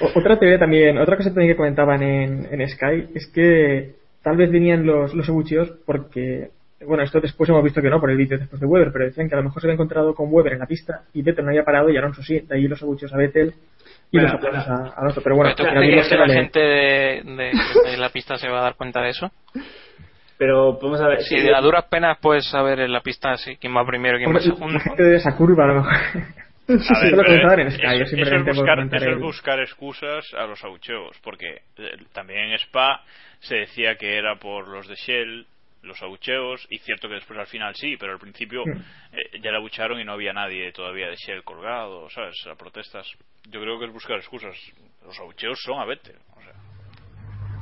O- Otra teoría también, otra cosa también que comentaban en, en Sky es que tal vez venían los, los abucheos porque, bueno, esto después hemos visto que no por el vídeo después de Weber, pero decían que a lo mejor se había encontrado con Weber en la pista y Vettel no había parado y Alonso sí, de ahí los abucheos a Vettel y Bueno, los aplausos a, a Alonso. Pero bueno, ¿Tú crees que la gente de, de, la pista se va a dar cuenta de eso? Pero vamos a ver. Si a duras penas puedes saber en la pista si quién va primero y quién va segundo. la gente de esa curva a lo mejor. A Sí, ver, eso lo pero en Sky, eso es eso buscar excusas a los abucheos, porque eh, también en Spa se decía que era por los de Shell, los abucheos, y cierto que después al final sí, pero al principio eh, ya le abucharon y no había nadie todavía de Shell colgado, ¿sabes? A protestas. Yo creo que es buscar excusas. Los abucheos son a Vettel, o sea,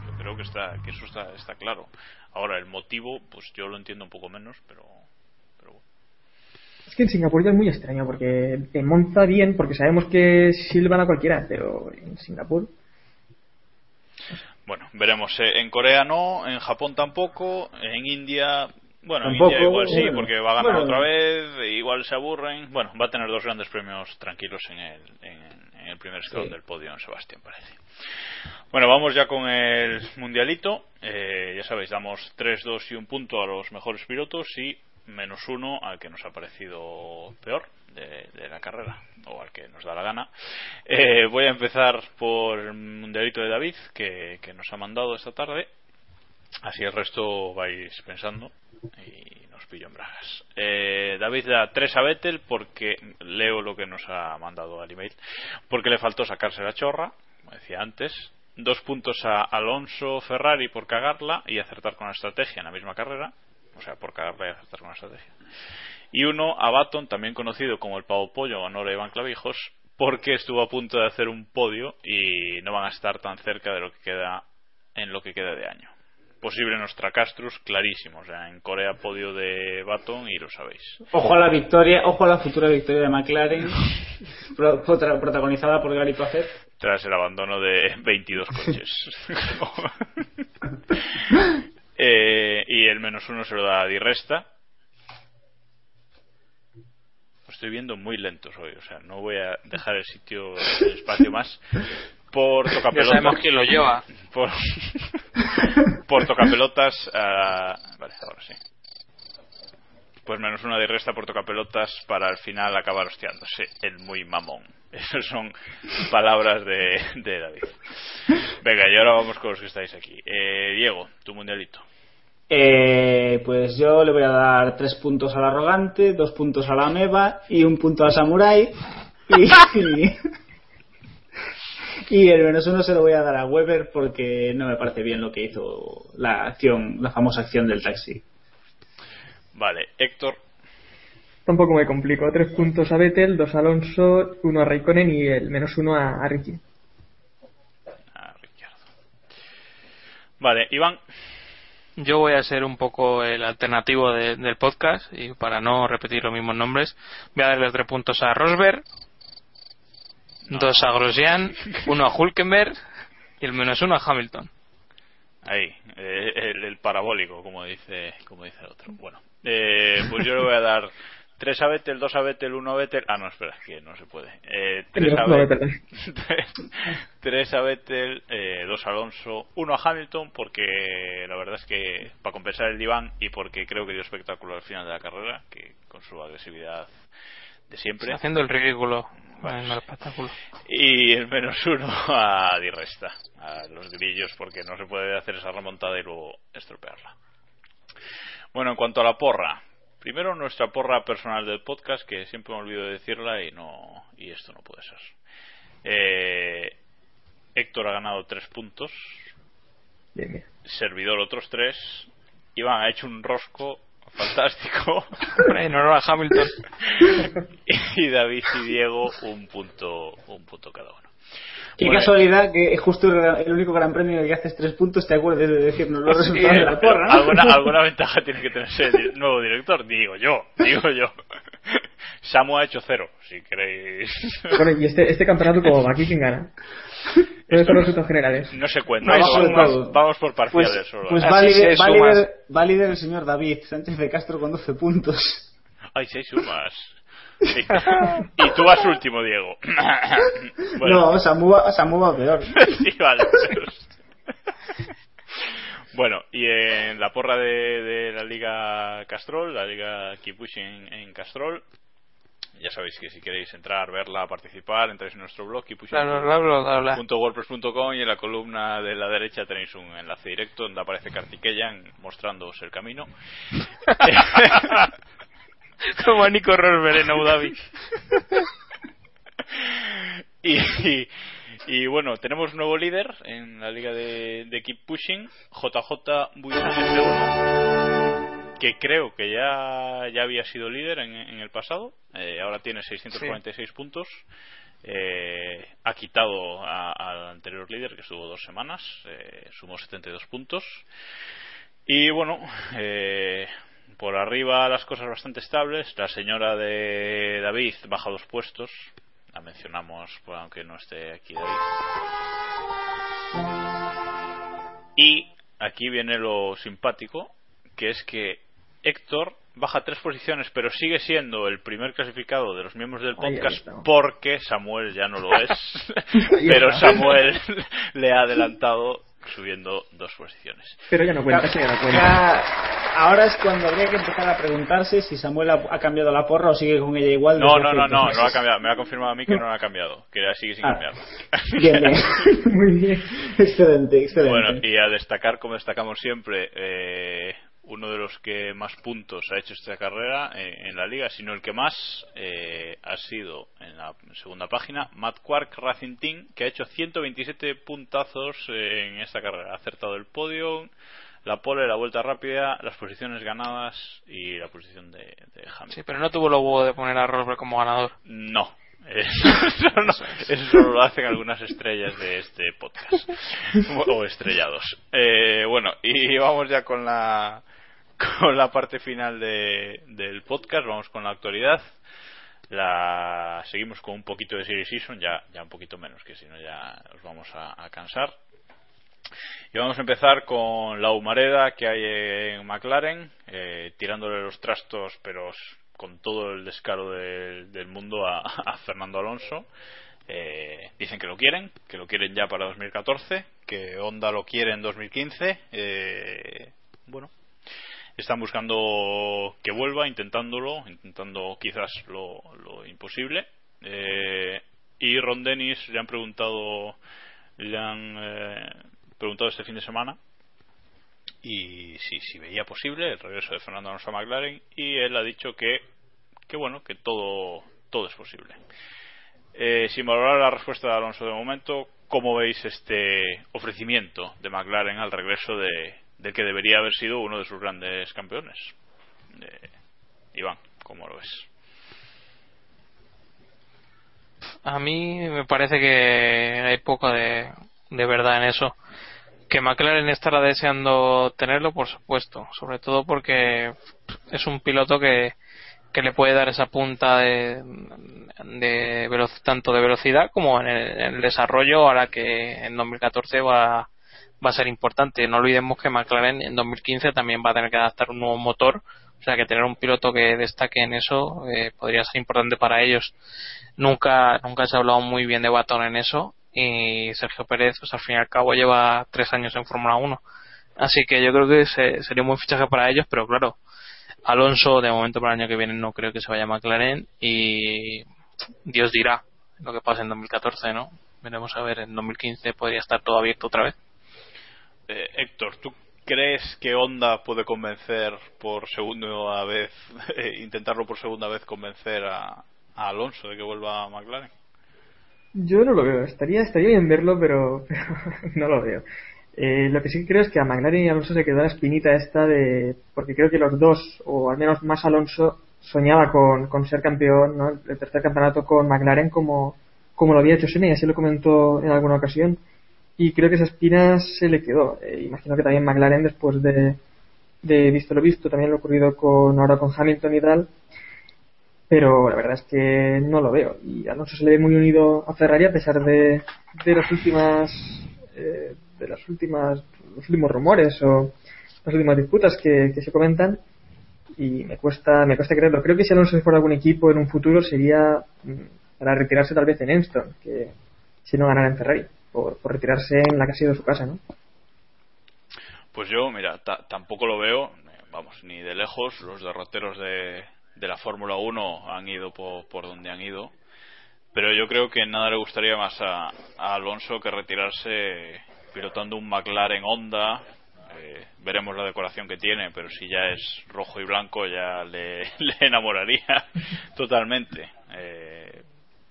yo creo que está que eso está, está claro. Ahora, el motivo, pues yo lo entiendo un poco menos, pero, pero bueno. Es que en Singapur ya es muy extraño porque en Monza bien, porque sabemos que silban a cualquiera, pero en Singapur Bueno, veremos. Eh, En Corea no, en Japón tampoco, en India, bueno, en India igual sí, bueno. porque va a ganar Bueno. otra vez, e igual se aburren. Bueno, va a tener dos grandes premios tranquilos en el, en, en el primer escalón Sí. del podio, en Sebastián, parece. Bueno, vamos ya con el mundialito. Eh, ya sabéis, damos 3, 2 y un punto a los mejores pilotos y menos uno al que nos ha parecido peor de, de la carrera o al que nos da la gana. Eh, voy a empezar por un delito de David que, que nos ha mandado esta tarde. Así el resto vais pensando y nos pillo en bragas. Eh, David da 3 a Vettel porque leo lo que nos ha mandado al email. Porque le faltó sacarse la chorra, como decía antes. Dos puntos a Alonso Ferrari por cagarla y acertar con la estrategia en la misma carrera. O sea, por cagarla y acertar con la estrategia. Y uno a Baton, también conocido como el pavo pollo o Nora Iván Clavijos, porque estuvo a punto de hacer un podio y no van a estar tan cerca de lo que queda en lo que queda de año posible nuestra Castrus, clarísimo. O sea, en Corea podio de Baton y lo sabéis. Ojo a la victoria, ojo a la futura victoria de McLaren, protagonizada por Gary Paget. Tras el abandono de 22 coches. Eh, y el menos uno se lo da a Di Resta. Estoy viendo muy lentos hoy, o sea, no voy a dejar el sitio, el espacio más. Por tocapelotas. Ya sabemos quién lo lleva. Por, por tocapelotas. ah, vale, ahora sí. Pues menos una de resta por tocapelotas para al final acabar hostiándose. El muy mamón. Esas son palabras de, de David. Venga, y ahora vamos con los que estáis aquí. Eh, Diego, tu mundialito. Eh, pues yo le voy a dar tres puntos al arrogante, dos puntos a la ameba y un punto al samurai. Y, y, y el menos uno se lo voy a dar a Weber porque no me parece bien lo que hizo la acción, la famosa acción del taxi. Vale, Héctor. Tampoco me complico. Tres puntos a Vettel, dos a Alonso, uno a Raikkonen y el menos uno a, a Ricky. Vale, Iván. Yo voy a ser un poco el alternativo de- del podcast y para no repetir los mismos nombres, voy a darle tres puntos a Rosberg, dos a Grosjean, uno a Hulkenberg y el menos uno a Hamilton. Ahí, eh, el, el parabólico, como dice, como dice el otro. Bueno, eh, pues yo le voy a dar 3 a Vettel, 2 a Vettel, 1 a Vettel. Ah, no, espera, que no se puede. Eh, 3 a Vettel, 3 a Vettel, 2 a Alonso, 1 a Hamilton, porque la verdad es que para compensar el diván y porque creo que dio espectáculo al final de la carrera, que con su agresividad de siempre. Haciendo el ridículo en el espectáculo. Y el menos uno a Di Resta, a los grillos, porque no se puede hacer esa remontada y luego estropearla. Bueno, en cuanto a la porra, primero nuestra porra personal del podcast, que siempre me olvido de decirla y no y esto no puede ser. Eh, Héctor ha ganado tres puntos, Bien, bien. servidor otros tres, Iván ha hecho un rosco fantástico. En honor a Hamilton. y David y Diego un punto, un punto cada uno. Qué Bueno, casualidad que justo el único gran premio en el que haces tres puntos te acuerdes de decirnos los Sí, resultados de la porra, ¿no? alguna, alguna ventaja tiene que tener el nuevo director, digo yo, digo yo. Samu ha hecho cero, si queréis. Bueno, y este, este campeonato, como va aquí, ¿quién gana? ¿Dónde están los resultados generales? No se cuenta, No hay vamos, por Pues, parciales solo. pues ¿eh? va, líder, se va, sumas. líder, va líder el señor David Sánchez de Castro con 12 puntos. Ay, seis sumas. Sí. Y tú vas último, Diego. No, Samu va, Samu va peor. sí, vale. Bueno, y en la porra de, de la Liga Castrol, la Liga Keep Pushing en, en Castrol, ya sabéis que si queréis entrar, verla, participar, entráis en nuestro blog Bla, bla, bla, bla, bla, bla. wordpress.com y en la columna de la derecha tenéis un enlace directo donde aparece Kartikeyan mostrándoos el camino. Como a Nico Rosberg en Abu Dhabi. y, y, y bueno, tenemos nuevo líder en la liga de, de Keep Pushing, JJ F1, que creo que ya, ya había sido líder en, en el pasado, eh, ahora tiene 646 puntos. Eh, ha quitado al anterior líder que estuvo dos semanas, eh, sumó 72 puntos. Y bueno, eh, por arriba las cosas bastante estables. La señora de David baja dos puestos. La mencionamos, pues, aunque no esté aquí David. Y aquí viene lo simpático, que es que Héctor baja tres posiciones, pero sigue siendo el primer clasificado de los miembros del podcast porque Samuel ya no lo es. pero Samuel le ha adelantado subiendo dos posiciones. Pero ya no cuenta, ya no cuenta. Ahora es cuando habría que empezar a preguntarse si Samuel ha, ha cambiado la porra o sigue con ella igual. No, no, no, no, no ha cambiado. Me ha confirmado a mí que no la ha cambiado, que sigue sin Ah. cambiar. Bien, bien. Muy bien. Excelente, excelente. Bueno, y a destacar, como destacamos siempre, eh, uno de los que más puntos ha hecho esta carrera eh, en la liga, sino el que más eh, ha sido en la segunda página, Matt Quark Racing Team, que ha hecho 127 puntazos en esta carrera. Ha acertado el podio, la pole, la vuelta rápida, las posiciones ganadas y la posición de, de Hamilton. Sí, pero no tuvo lo huevo de poner a Rosberg como ganador. No. Eso, no, eso solo lo hacen algunas estrellas de este podcast. O estrellados. Eh, bueno, y vamos ya con la, con la parte final de, del podcast. Vamos con la actualidad. La, seguimos con un poquito de Series Season, ya, ya un poquito menos, que si no ya os vamos a, a cansar. Y vamos a empezar con la humareda que hay en McLaren, eh, tirándole los trastos, pero con todo el descaro del- mundo a, Fernando Alonso. Eh, dicen que lo quieren, que lo quieren ya para 2014, que Honda lo quiere en 2015. Eh, bueno, están buscando que vuelva, intentándolo, intentando quizás lo, lo imposible. Eh, y Ron Dennis le han preguntado, le han eh, preguntado este fin de semana y si, si veía posible el regreso de Fernando Alonso a McLaren y él ha dicho que, que bueno, que todo, todo es posible. Eh, sin valorar la respuesta de Alonso de momento, ¿cómo veis este ofrecimiento de McLaren al regreso de, del que debería haber sido uno de sus grandes campeones? Eh, Iván, ¿cómo lo ves? A mí me parece que hay poco de, de verdad en eso. Que McLaren estará deseando tenerlo, por supuesto. Sobre todo porque es un piloto que, que le puede dar esa punta de, de tanto de velocidad como en el, desarrollo ahora que en 2014 va, va a ser importante. No olvidemos que McLaren en 2015 también va a tener que adaptar un nuevo motor. O sea que tener un piloto que destaque en eso eh, podría ser importante para ellos. Nunca, nunca se ha hablado muy bien de Baton en eso y Sergio Pérez, pues al fin y al cabo lleva tres años en Fórmula 1. Así que yo creo que se- sería un buen fichaje para ellos, pero claro, Alonso de momento para el año que viene no creo que se vaya a McLaren y Dios dirá lo que pasa en 2014, ¿no? Veremos a ver, en 2015 podría estar todo abierto otra vez. Eh, Héctor, ¿tú crees que Honda puede convencer por segunda vez, eh, intentarlo por segunda vez convencer a, a Alonso de que vuelva a McLaren? Yo no lo veo. Estaría, estaría bien verlo, pero, pero no lo veo. Eh, lo que sí que creo es que a McLaren y Alonso se quedó la espinita esta de. Porque creo que los dos, o al menos más Alonso, soñaba con, con ser campeón, ¿no? El tercer campeonato con McLaren como, como lo había hecho Senna y así lo comentó en alguna ocasión. Y creo que esa espina se le quedó. Eh, imagino que también McLaren, después de, de visto lo visto, también lo ocurrido con ahora con Hamilton y tal, pero la verdad es que no lo veo. Y Alonso se le ve muy unido a Ferrari a pesar de, de las últimas eh, de las últimas los últimos rumores o las últimas disputas que, que se comentan y me cuesta me cuesta creerlo. Creo que si Alonso se fuera algún equipo en un futuro sería mm, para retirarse tal vez en Enston, que si no ganara en Ferrari, por, por retirarse en la que ha sido su casa, ¿no? Pues yo, mira, ta- tampoco lo veo, eh, vamos, ni de lejos. Los derroteros de, de la Fórmula 1 han ido por, por donde han ido. Pero yo creo que nada le gustaría más a, Alonso que retirarse pilotando un McLaren Honda. Eh, veremos la decoración que tiene, pero si ya es rojo y blanco ya le, le enamoraría totalmente. Eh,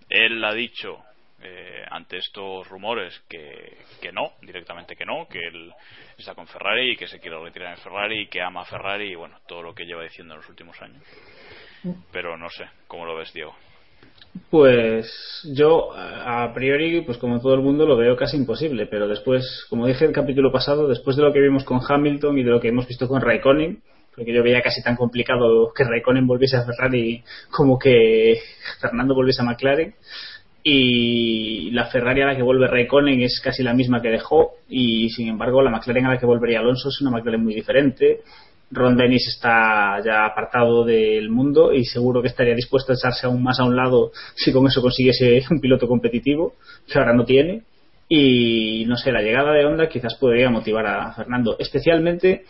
él ha dicho eh, ante estos rumores que, que no, directamente que no, que él está con Ferrari y que se quiere retirar en Ferrari y que ama a Ferrari y bueno, todo lo que lleva diciendo en los últimos años. Pero no sé, ¿cómo lo ves, Diego? Pues yo a priori, pues como todo el mundo lo veo casi imposible, pero después, como dije el capítulo pasado, después de lo que vimos con Hamilton y de lo que hemos visto con Raikkonen, porque yo veía casi tan complicado que Raikkonen volviese a Ferrari como que Fernando volviese a McLaren y la Ferrari a la que vuelve Raikkonen es casi la misma que dejó y sin embargo la McLaren a la que volvería Alonso es una McLaren muy diferente. Ron Dennis está ya apartado del mundo y seguro que estaría dispuesto a echarse aún más a un lado si con eso consiguiese un piloto competitivo que ahora no tiene. Y no sé la llegada de Honda quizás podría motivar a Fernando. Especialmente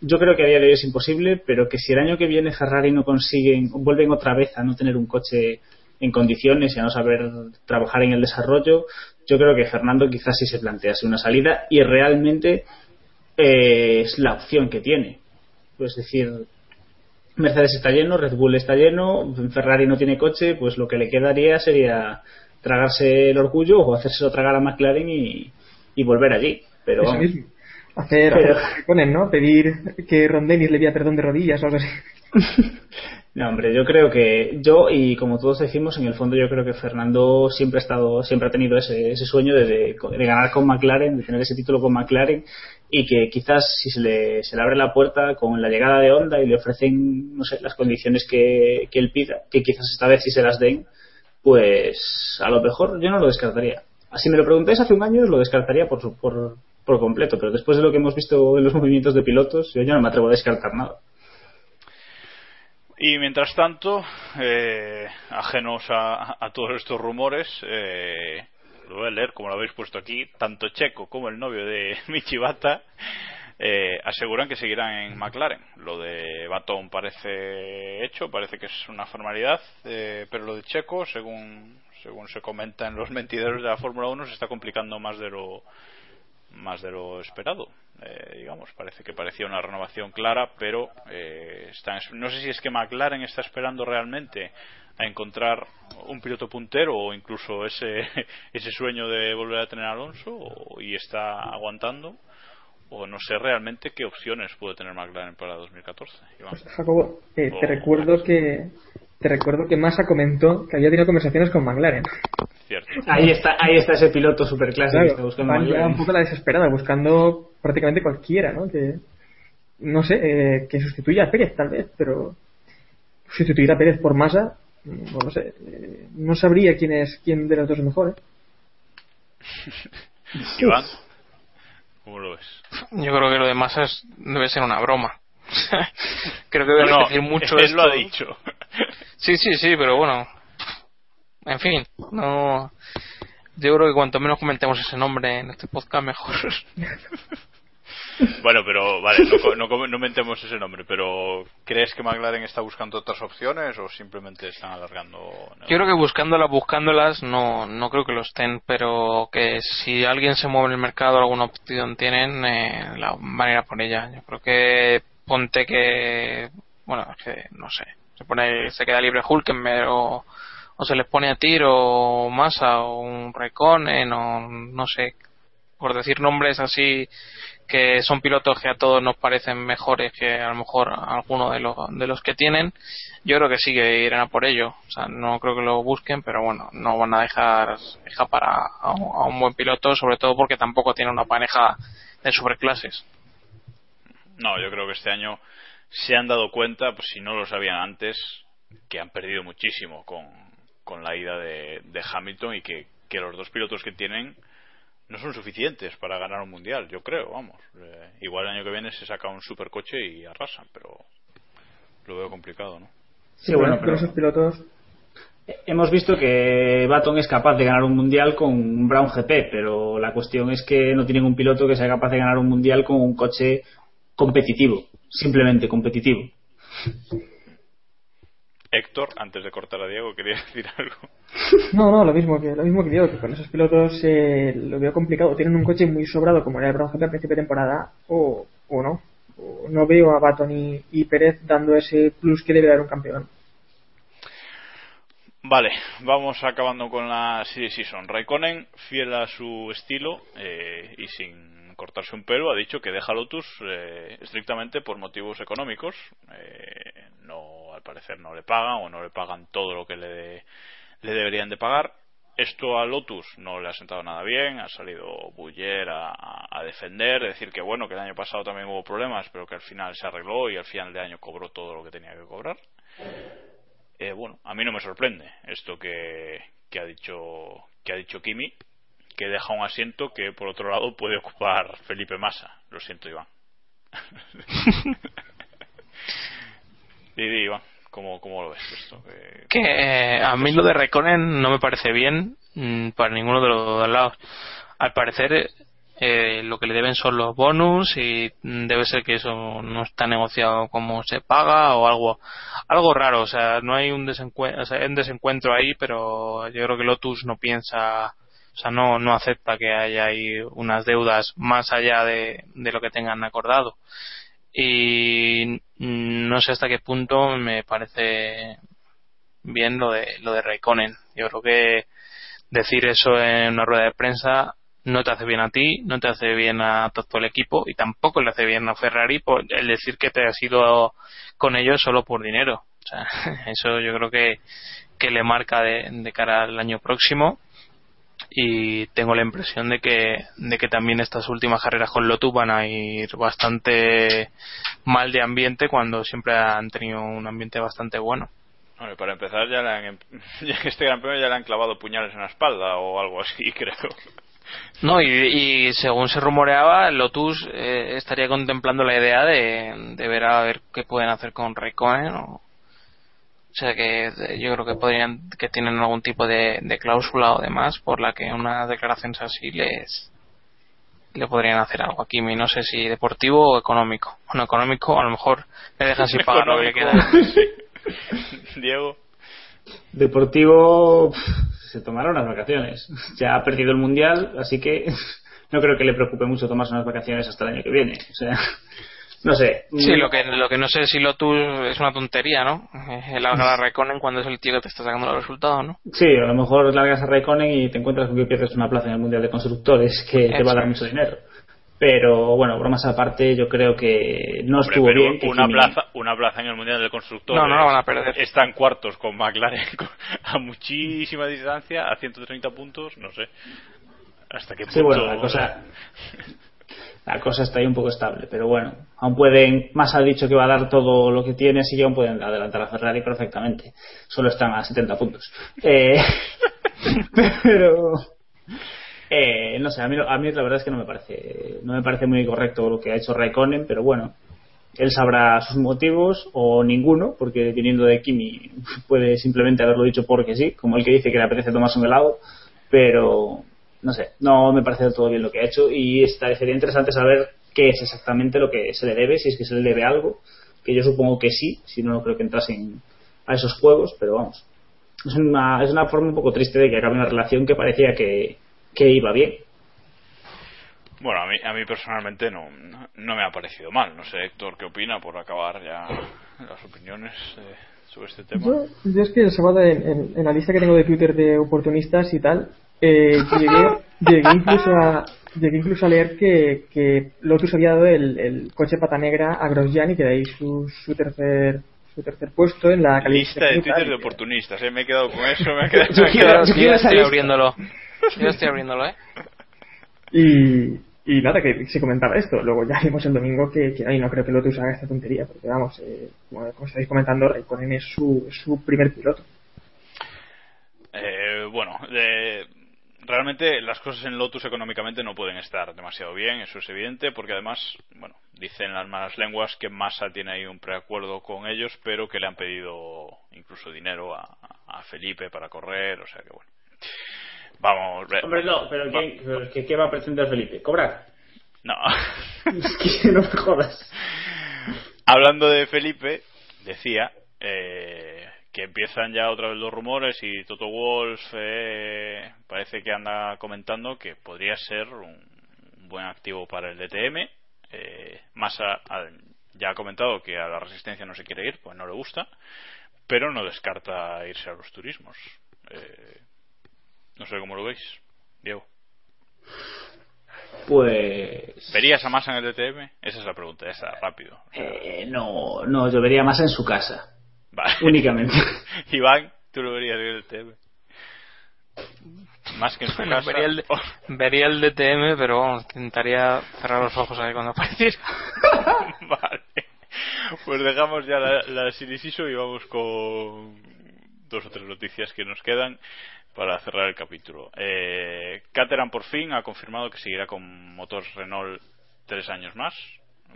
yo creo que a día de hoy es imposible, pero que si el año que viene Ferrari no consiguen, vuelven otra vez a no tener un coche en condiciones y a no saber trabajar en el desarrollo, yo creo que Fernando quizás sí se plantease una salida y realmente eh, es la opción que tiene. Es decir, Mercedes está lleno, Red Bull está lleno, Ferrari no tiene coche, pues lo que le quedaría sería tragarse el orgullo o hacérselo tragar a McLaren y, y volver allí. Pero Eso mismo. Hacer, Pero- hacer- ¿no? Pedir que Ron Dennis le pida perdón de rodillas o algo así. No, hombre, yo creo que yo y como todos decimos, en el fondo yo creo que Fernando siempre ha estado, siempre ha tenido ese, ese sueño de, de- ganar con McLaren, de tener ese título con McLaren y que quizás si se le, se le abre la puerta con la llegada de Honda y le ofrecen, no sé, las condiciones que, que él pida, que quizás esta vez sí se las den, pues a lo mejor yo no lo descartaría. Si me lo preguntáis hace un año, lo descartaría por, su- por, por completo, pero después de lo que hemos visto en los movimientos de pilotos, yo ya no me atrevo a descartar nada. Y mientras tanto, eh, ajenos a, a todos estos rumores, eh, lo voy a leer como lo habéis puesto aquí, tanto Checo como el novio de Michibata eh, aseguran que seguirán en McLaren. Lo de Baton parece hecho, parece que es una formalidad, eh, pero lo de Checo, según, según se comenta en los mentideros de la Fórmula 1, se está complicando más de lo, más de lo esperado. Eh, digamos, parece que parecía una renovación clara, pero eh, están, no sé si es que McLaren está esperando realmente a encontrar un piloto puntero o incluso ese, ese sueño de volver a tener a Alonso o- y está aguantando o no sé realmente qué opciones puede tener McLaren para 2014. Iván. Jacobo, eh, te recuerdo que te recuerdo que Massa comentó que había tenido conversaciones con McLaren. Cierto. Ahí está, ahí está ese piloto superclásico que está Claro, buscando McLaren. un poco la desesperada, buscando prácticamente cualquiera, ¿no? Que, no sé, eh, que sustituya a Pérez tal vez, pero sustituir a Pérez por Massa, mm, bueno, no sé, eh, no sabría quién es quién de los dos es mejor, ¿eh? Iván, ¿cómo lo ves? Yo creo que lo de Massa es- debe ser una broma. creo que debe No, repetir mucho él esto. lo ha dicho. Sí, sí, sí, pero bueno. En fin, no. Yo creo que cuanto menos comentemos ese nombre en este podcast, mejor. Bueno, pero vale, no, no, no mentemos ese nombre, pero ¿crees que McLaren está buscando otras opciones o simplemente están alargando? Yo creo que buscándolas, buscándolas, no, no creo que lo estén, pero que si alguien se mueve en el mercado, alguna opción tienen, eh, la van a ir a por ella. Yo creo que ponte que, bueno, es que no sé, se pone, se queda libre Hulkenberg o, o se les pone a tiro o Massa o un Raikkonen o no sé, por decir nombres así que son pilotos que a todos nos parecen mejores que a lo mejor alguno de los, de los que tienen, yo creo que sí que irán a por ello. O sea, no creo que lo busquen, pero bueno, no van a dejar escapar a, a un, a un buen piloto, sobre todo porque tampoco tiene una pareja de superclases. No, yo creo que este año se han dado cuenta, pues si no lo sabían antes, que han perdido muchísimo con, la ida de, Hamilton y que, los dos pilotos que tienen no son suficientes para ganar un mundial, yo creo, vamos. Eh, igual el año que viene se saca un supercoche y arrasan, pero lo veo complicado, ¿no? Sí, bueno, esos pilotos hemos visto que Baton es capaz de ganar un mundial con un Brown GP, pero la cuestión es que no tienen un piloto que sea capaz de ganar un mundial con un coche competitivo, simplemente competitivo. Héctor, antes de cortar a Diego, quería decir algo. No, no, lo mismo que lo mismo que digo, que con esos pilotos eh, lo veo complicado. Tienen un coche muy sobrado como era el Brown GP a principio de temporada o, o no. O no veo a Baton y, y Pérez dando ese plus que debe dar un campeón. Vale, vamos acabando con la Series Season. Raikkonen, fiel a su estilo eh, y sin cortarse un pelo, ha dicho que deja Lotus eh, estrictamente por motivos económicos. Eh, no, al parecer no le pagan o no le pagan todo lo que le, le deberían de pagar. Esto a Lotus no le ha sentado nada bien, ha salido Buller a, a defender, decir que bueno, que el año pasado también hubo problemas, pero que al final se arregló y al final de año cobró todo lo que tenía que cobrar. Eh, bueno, a mí no me sorprende esto que, que ha dicho que ha dicho Kimi, que deja un asiento que por otro lado puede ocupar Felipe Massa. Lo siento, Iván. Di, di, Iván, ¿cómo, ¿cómo lo ves esto? Que- Que eh, a mí lo de Raikkonen no me parece bien mm, para ninguno de los dos lados. Al parecer, eh, eh, lo que le deben son los bonus y debe ser que eso no está negociado como se paga o algo algo raro o sea no hay un desencuentro o sea, hay un desencuentro ahí pero yo creo que Lotus no piensa o sea no no acepta que haya ahí unas deudas más allá de, de lo que tengan acordado. Y no sé hasta qué punto me parece bien lo de lo de Raikkonen. Yo creo que decir eso en una rueda de prensa no te hace bien a ti, no te hace bien a todo el equipo y tampoco le hace bien a Ferrari por el decir que te has ido con ellos solo por dinero. O sea, eso yo creo que, que le marca de, de cara al año próximo y tengo la impresión de que, de que también estas últimas carreras con Lotus van a ir bastante mal de ambiente cuando siempre han tenido un ambiente bastante bueno. Bueno, para empezar, ya le han, ya este gran premio ya le han clavado puñales en la espalda o algo así, creo. No, y, y según se rumoreaba, Lotus eh, estaría contemplando la idea de, de, ver a ver qué pueden hacer con Raikkonen. O, o sea que yo creo que podrían, que tienen algún tipo de, de cláusula o demás por la que una declaración así les le podrían hacer algo a Kimi, no sé si deportivo o económico. Bueno, económico a lo mejor le dejan sin pagar lo que queda. Diego. Deportivo se tomará unas vacaciones. Ya ha perdido el mundial, así que no creo que le preocupe mucho tomarse unas vacaciones hasta el año que viene. O sea, no sé. Sí, lo que, lo que no sé si Lotus es una tontería, ¿no? El largar a Raikkonen cuando es el tío que te está sacando los resultados, ¿no? Sí, a lo mejor largas a Raikkonen y te encuentras con que pierdes una plaza en el mundial de constructores que Eso te va a dar mucho dinero. Pero bueno, bromas aparte, yo creo que no Hombre, estuvo bien. Que una Kimi- plaza, una plaza en el mundial de constructores. No, no la van a perder. Están cuartos con McLaren a muchísima distancia, a 130 puntos, no sé. Hasta qué punto. Sí, bueno, la cosa, la cosa está ahí un poco estable, pero bueno, aún pueden, más ha dicho que va a dar todo lo que tiene, así que aún pueden adelantar a Ferrari perfectamente. Solo están a 70 puntos. Eh, pero, eh, no sé, a mí, a mí la verdad es que no me parece, no me parece muy correcto lo que ha hecho Raikkonen, pero bueno, él sabrá sus motivos o ninguno, porque viniendo de Kimi puede simplemente haberlo dicho porque sí, como el que dice que le apetece tomarse un helado, pero no sé, no me parece del todo bien lo que ha hecho y está, sería interesante saber qué es exactamente lo que se le debe, si es que se le debe algo, que yo supongo que sí, si no, no creo que entrasen a esos juegos, pero vamos. Es una, es una forma un poco triste de que acabe una relación que parecía que, que iba bien. Bueno, a mí, a mí personalmente no, no, me ha parecido mal. No sé, Héctor, ¿qué opina por acabar ya las opiniones eh, sobre este tema? Yo, yo es que el sábado en, en- en la lista que tengo de Twitter de oportunistas y tal, eh, llegué, llegué incluso a llegué incluso a leer que, que Lotus había dado el, el coche pata negra a Grosjean y que de ahí su, su tercer su tercer puesto en la Lista calificación de. Twitter de oportunistas, ¿eh? me he quedado con eso, me he quedado, Yo me he quedado- yo estoy abriéndolo. Yo estoy abriéndolo, ¿eh? Y, y nada, que se comentaba esto. Luego ya vimos el domingo que, que ay, no creo que Lotus haga esta tontería, porque vamos, eh, como, como estáis comentando, Raikkonen es su, es su primer piloto. Eh, bueno, de- realmente las cosas en Lotus económicamente no pueden estar demasiado bien, eso es evidente, porque además, bueno, dicen las malas lenguas que Massa tiene ahí un preacuerdo con ellos, pero que le han pedido incluso dinero a, a Felipe para correr, o sea que bueno. Vamos, re- Hombre, no, pero va- ¿qué, pero ¿qué, qué va a pretender Felipe? ¿Cobrar? no. Es que no me jodas. Hablando de Felipe, decía eh, que empiezan ya otra vez los rumores y Toto Wolf eh, parece que anda comentando que podría ser un, buen activo para el DTM. Eh, Massa ya ha comentado que a la resistencia no se quiere ir, pues no le gusta, pero no descarta irse a los turismos. Eh, no sé cómo lo veis, Diego. Pues. ¿Verías a Massa en el DTM? Esa es la pregunta, esa, rápido. Eh, no, no, yo vería más en su casa. Vale. Únicamente. Iván, tú lo verías en el DTM. Más que en su Bueno, casa. vería, el, vería el DTM, pero vamos, intentaría cerrar los ojos ahí cuando apareciera. vale. Pues dejamos ya la, la Siliciso y vamos con dos o tres noticias que nos quedan para cerrar el capítulo. Eh, Caterham por fin ha confirmado que seguirá con motor Renault tres años más.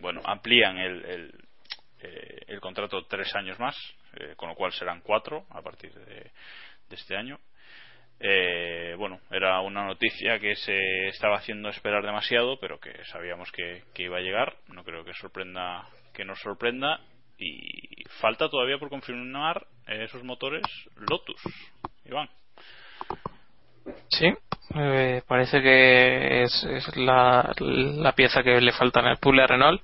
Bueno, amplían el, el, eh, el contrato tres años más, eh, con lo cual serán cuatro a partir de, de este año. Eh, bueno, era una noticia que se estaba haciendo esperar demasiado, pero que sabíamos que, iba a llegar. No creo que sorprenda, que nos sorprenda. Y falta todavía por confirmar esos motores Lotus, Iván. Sí, eh, parece que es, es la, la, pieza que le falta en el puzzle a Renault,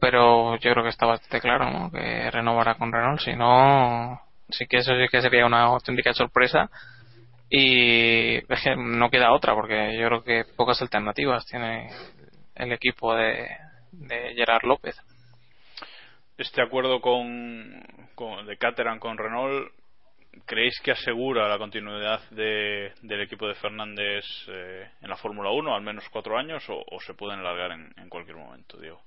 pero yo creo que está bastante claro que renovará con Renault, si no, sí que eso sí que sería una auténtica sorpresa y es que no queda otra porque yo creo que pocas alternativas tiene el equipo de, de Gerard López. Este acuerdo con, de Caterham con Renault ¿creéis que asegura la continuidad de, del equipo de Fernández eh, en la Fórmula 1 al menos cuatro años o, se pueden largar en, en, cualquier momento, Diego?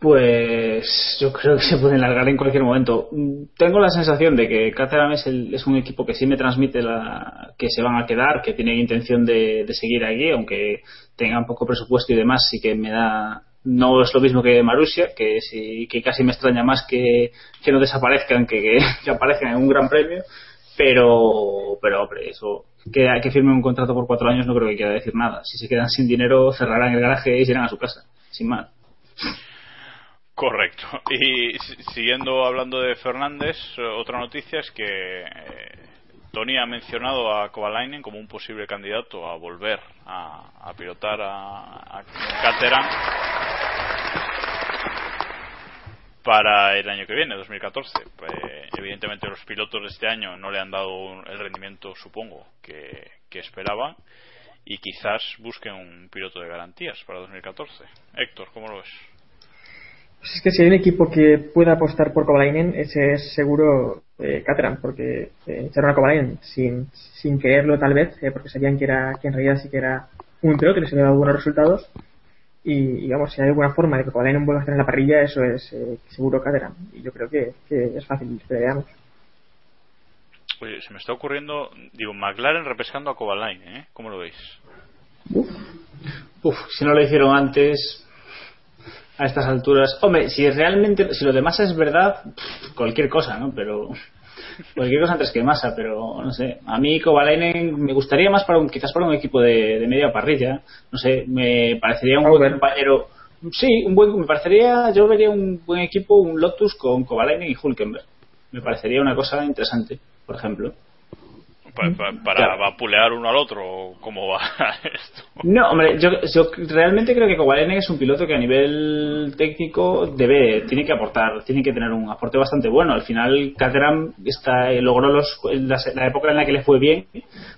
Pues yo creo que se pueden largar en cualquier momento. Tengo la sensación de que Caterham es, es un equipo que sí me transmite la, que se van a quedar, que tienen intención de, de seguir aquí, aunque tengan poco presupuesto y demás, sí que me da no es lo mismo que Marussia, que, sí, que casi me extraña más que, que no desaparezcan que, que, aparezcan en un gran premio, pero, pero hombre, eso, que, que un contrato por cuatro años no creo que quiera decir nada. Si se quedan sin dinero, cerrarán el garaje y se irán a su casa, sin más. Correcto. Y siguiendo hablando de Fernández, otra noticia es que Tony ha mencionado a Kovalainen como un posible candidato a volver a, pilotar a, a Caterham para el año que viene, 2014. Pues, evidentemente los pilotos de este año no le han dado el rendimiento, supongo, que esperaban y quizás busquen un piloto de garantías para 2014. Héctor, ¿cómo lo ves? Pues es que si hay un equipo que pueda apostar por Kovalainen, ese es seguro eh, Caterham, porque eh, echaron a Kovalainen sin, sin quererlo tal vez, eh, porque sabían que era que en realidad sí que era un piloto que les había dado buenos resultados. Y, vamos, si hay alguna forma de que Kovalainen vuelva a estar en la parrilla, eso es eh, seguro Caterham. Y yo creo que, es fácil, veamos. Oye, se me está ocurriendo, digo, McLaren repescando a Kovalainen, ¿eh? ¿Cómo lo veis? Uf. Uf, si no lo hicieron antes, a estas alturas. Hombre, si realmente, si lo de masa es verdad, cualquier cosa, ¿no? Pero cualquier cosa antes que masa, pero no sé. A mí Kovalainen me gustaría más para un, quizás para un equipo de, de media parrilla. No sé, me parecería un buen compañero. Sí, un buen, me parecería, yo vería un buen equipo, un Lotus con Kovalainen y Hulkenberg. Me parecería una cosa interesante, por ejemplo. Para, para, para claro. vapulear uno al otro, ¿cómo va esto? No, hombre, yo, yo realmente creo que Kovalainen es un piloto que a nivel técnico debe, tiene que aportar, tiene que tener un aporte bastante bueno. Al final, Caterham está, logró los, la, la, época en la que le fue bien,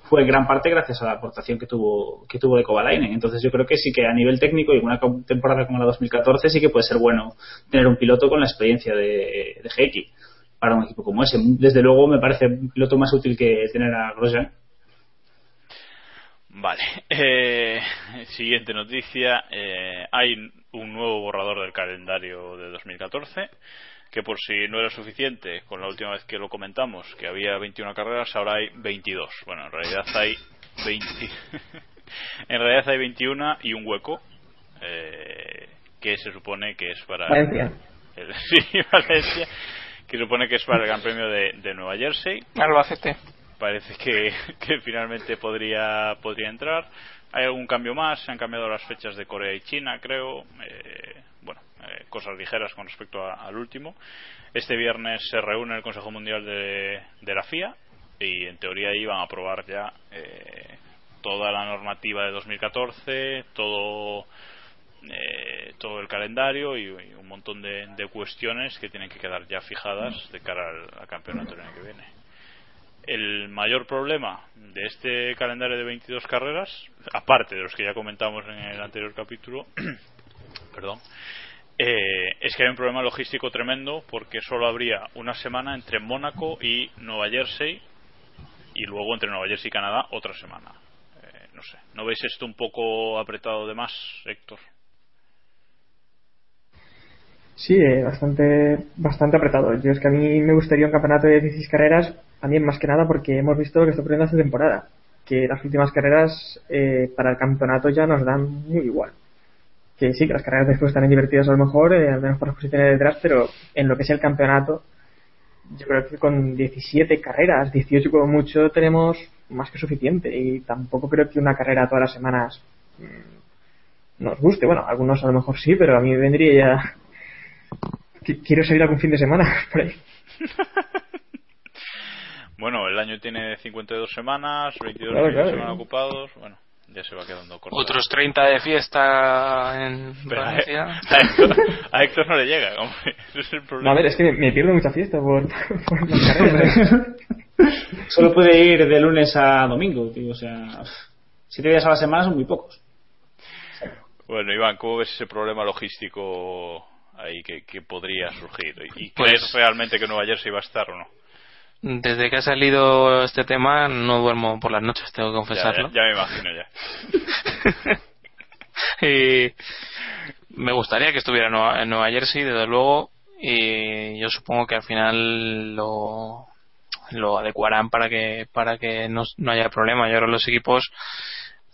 fue en gran parte gracias a la aportación que tuvo, que tuvo de Kovalainen. Entonces yo creo que sí que a nivel técnico y una temporada como la 2014 sí que puede ser bueno tener un piloto con la experiencia de, de GX para un equipo como ese. Desde luego me parece un piloto más útil que tener a Grosjean. Vale. Eh, siguiente noticia. Eh, hay un nuevo borrador del calendario de 2014 que por si no era suficiente con la última vez que lo comentamos que había 21 carreras ahora hay 22 bueno en realidad hay 20 en realidad hay 21 y un hueco eh, que se supone que es para Valencia el, sí Valencia que supone que es para el Gran Premio de, de Nueva Jersey. Albacete. Parece que, que, finalmente podría, podría entrar. Hay algún cambio más, se han cambiado las fechas de Corea y China, creo. Eh, bueno, eh, cosas ligeras con respecto a, al último. Este viernes se reúne el Consejo Mundial de, de la FIA y en teoría iban a aprobar ya eh, toda la normativa de 2014, todo eh, todo el calendario y, un montón de, de, cuestiones que tienen que quedar ya fijadas de cara al, al campeonato que viene. El mayor problema de este calendario de 22 carreras, aparte de los que ya comentamos en el anterior capítulo, perdón, eh, es que hay un problema logístico tremendo porque solo habría una semana entre Mónaco y Nueva Jersey y luego entre Nueva Jersey y Canadá otra semana. Eh, no sé, ¿no veis esto un poco apretado de más, Héctor? Sí, eh, bastante, bastante apretado. Yo es que a mí me gustaría un campeonato de 16 carreras, también más que nada porque hemos visto lo que está ocurriendo esta temporada. Que las últimas carreras eh, para el campeonato ya nos dan muy igual. Que sí, que las carreras después están divertidas a lo mejor, eh, al menos por las posiciones detrás, pero en lo que es el campeonato, yo creo que con 17 carreras, 18 como mucho, tenemos más que suficiente. Y tampoco creo que una carrera todas las semanas mm, nos guste. Bueno, algunos a lo mejor sí, pero a mí vendría ya. Quiero salir algún fin de semana por ahí. bueno, el año tiene 52 semanas, 22 Claro, claro. semana ocupados. Bueno, ya se va quedando corto. Otros 30 de fiesta en Pero a, Valencia. a Héctor, a Héctor no le llega, hombre. Ese es el No, a ver, es que me, me pierdo mucha fiesta por, por las carreras. Solo puede ir de lunes a domingo, tío. O sea, siete días a la semana son muy pocos. Bueno, Iván, ¿cómo ves ese problema logístico ahí que, que podría surgir? ¿Y Pues- crees realmente que Nueva Jersey va a estar o no? Desde que ha salido este tema no duermo por las noches, tengo que confesarlo. ya, ya me imagino ya. y me gustaría que estuviera en Nueva, en Nueva Jersey, desde luego, y yo supongo que al final lo, lo adecuarán para que para que no, no haya problema. Yo creo que los equipos,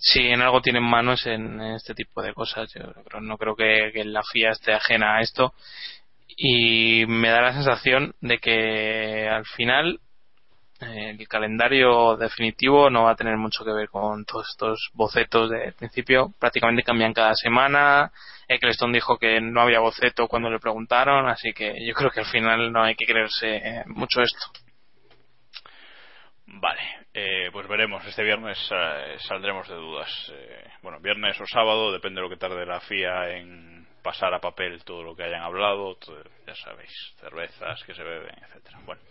si en algo tienen manos en, este tipo de cosas, yo no creo que, la FIA esté ajena a esto. Y me da la sensación de que al final eh, el calendario definitivo no va a tener mucho que ver con todos estos bocetos de principio. Prácticamente cambian cada semana. Eccleston dijo que no había boceto cuando le preguntaron, así que yo creo que al final no hay que creerse eh, mucho esto. Vale, eh, pues veremos. Este viernes eh, saldremos de dudas. Eh, bueno, viernes o sábado, depende de lo que tarde la FIA en pasar a papel todo lo que hayan hablado. ya sabéis, cervezas que se beben, etcétera. Bueno,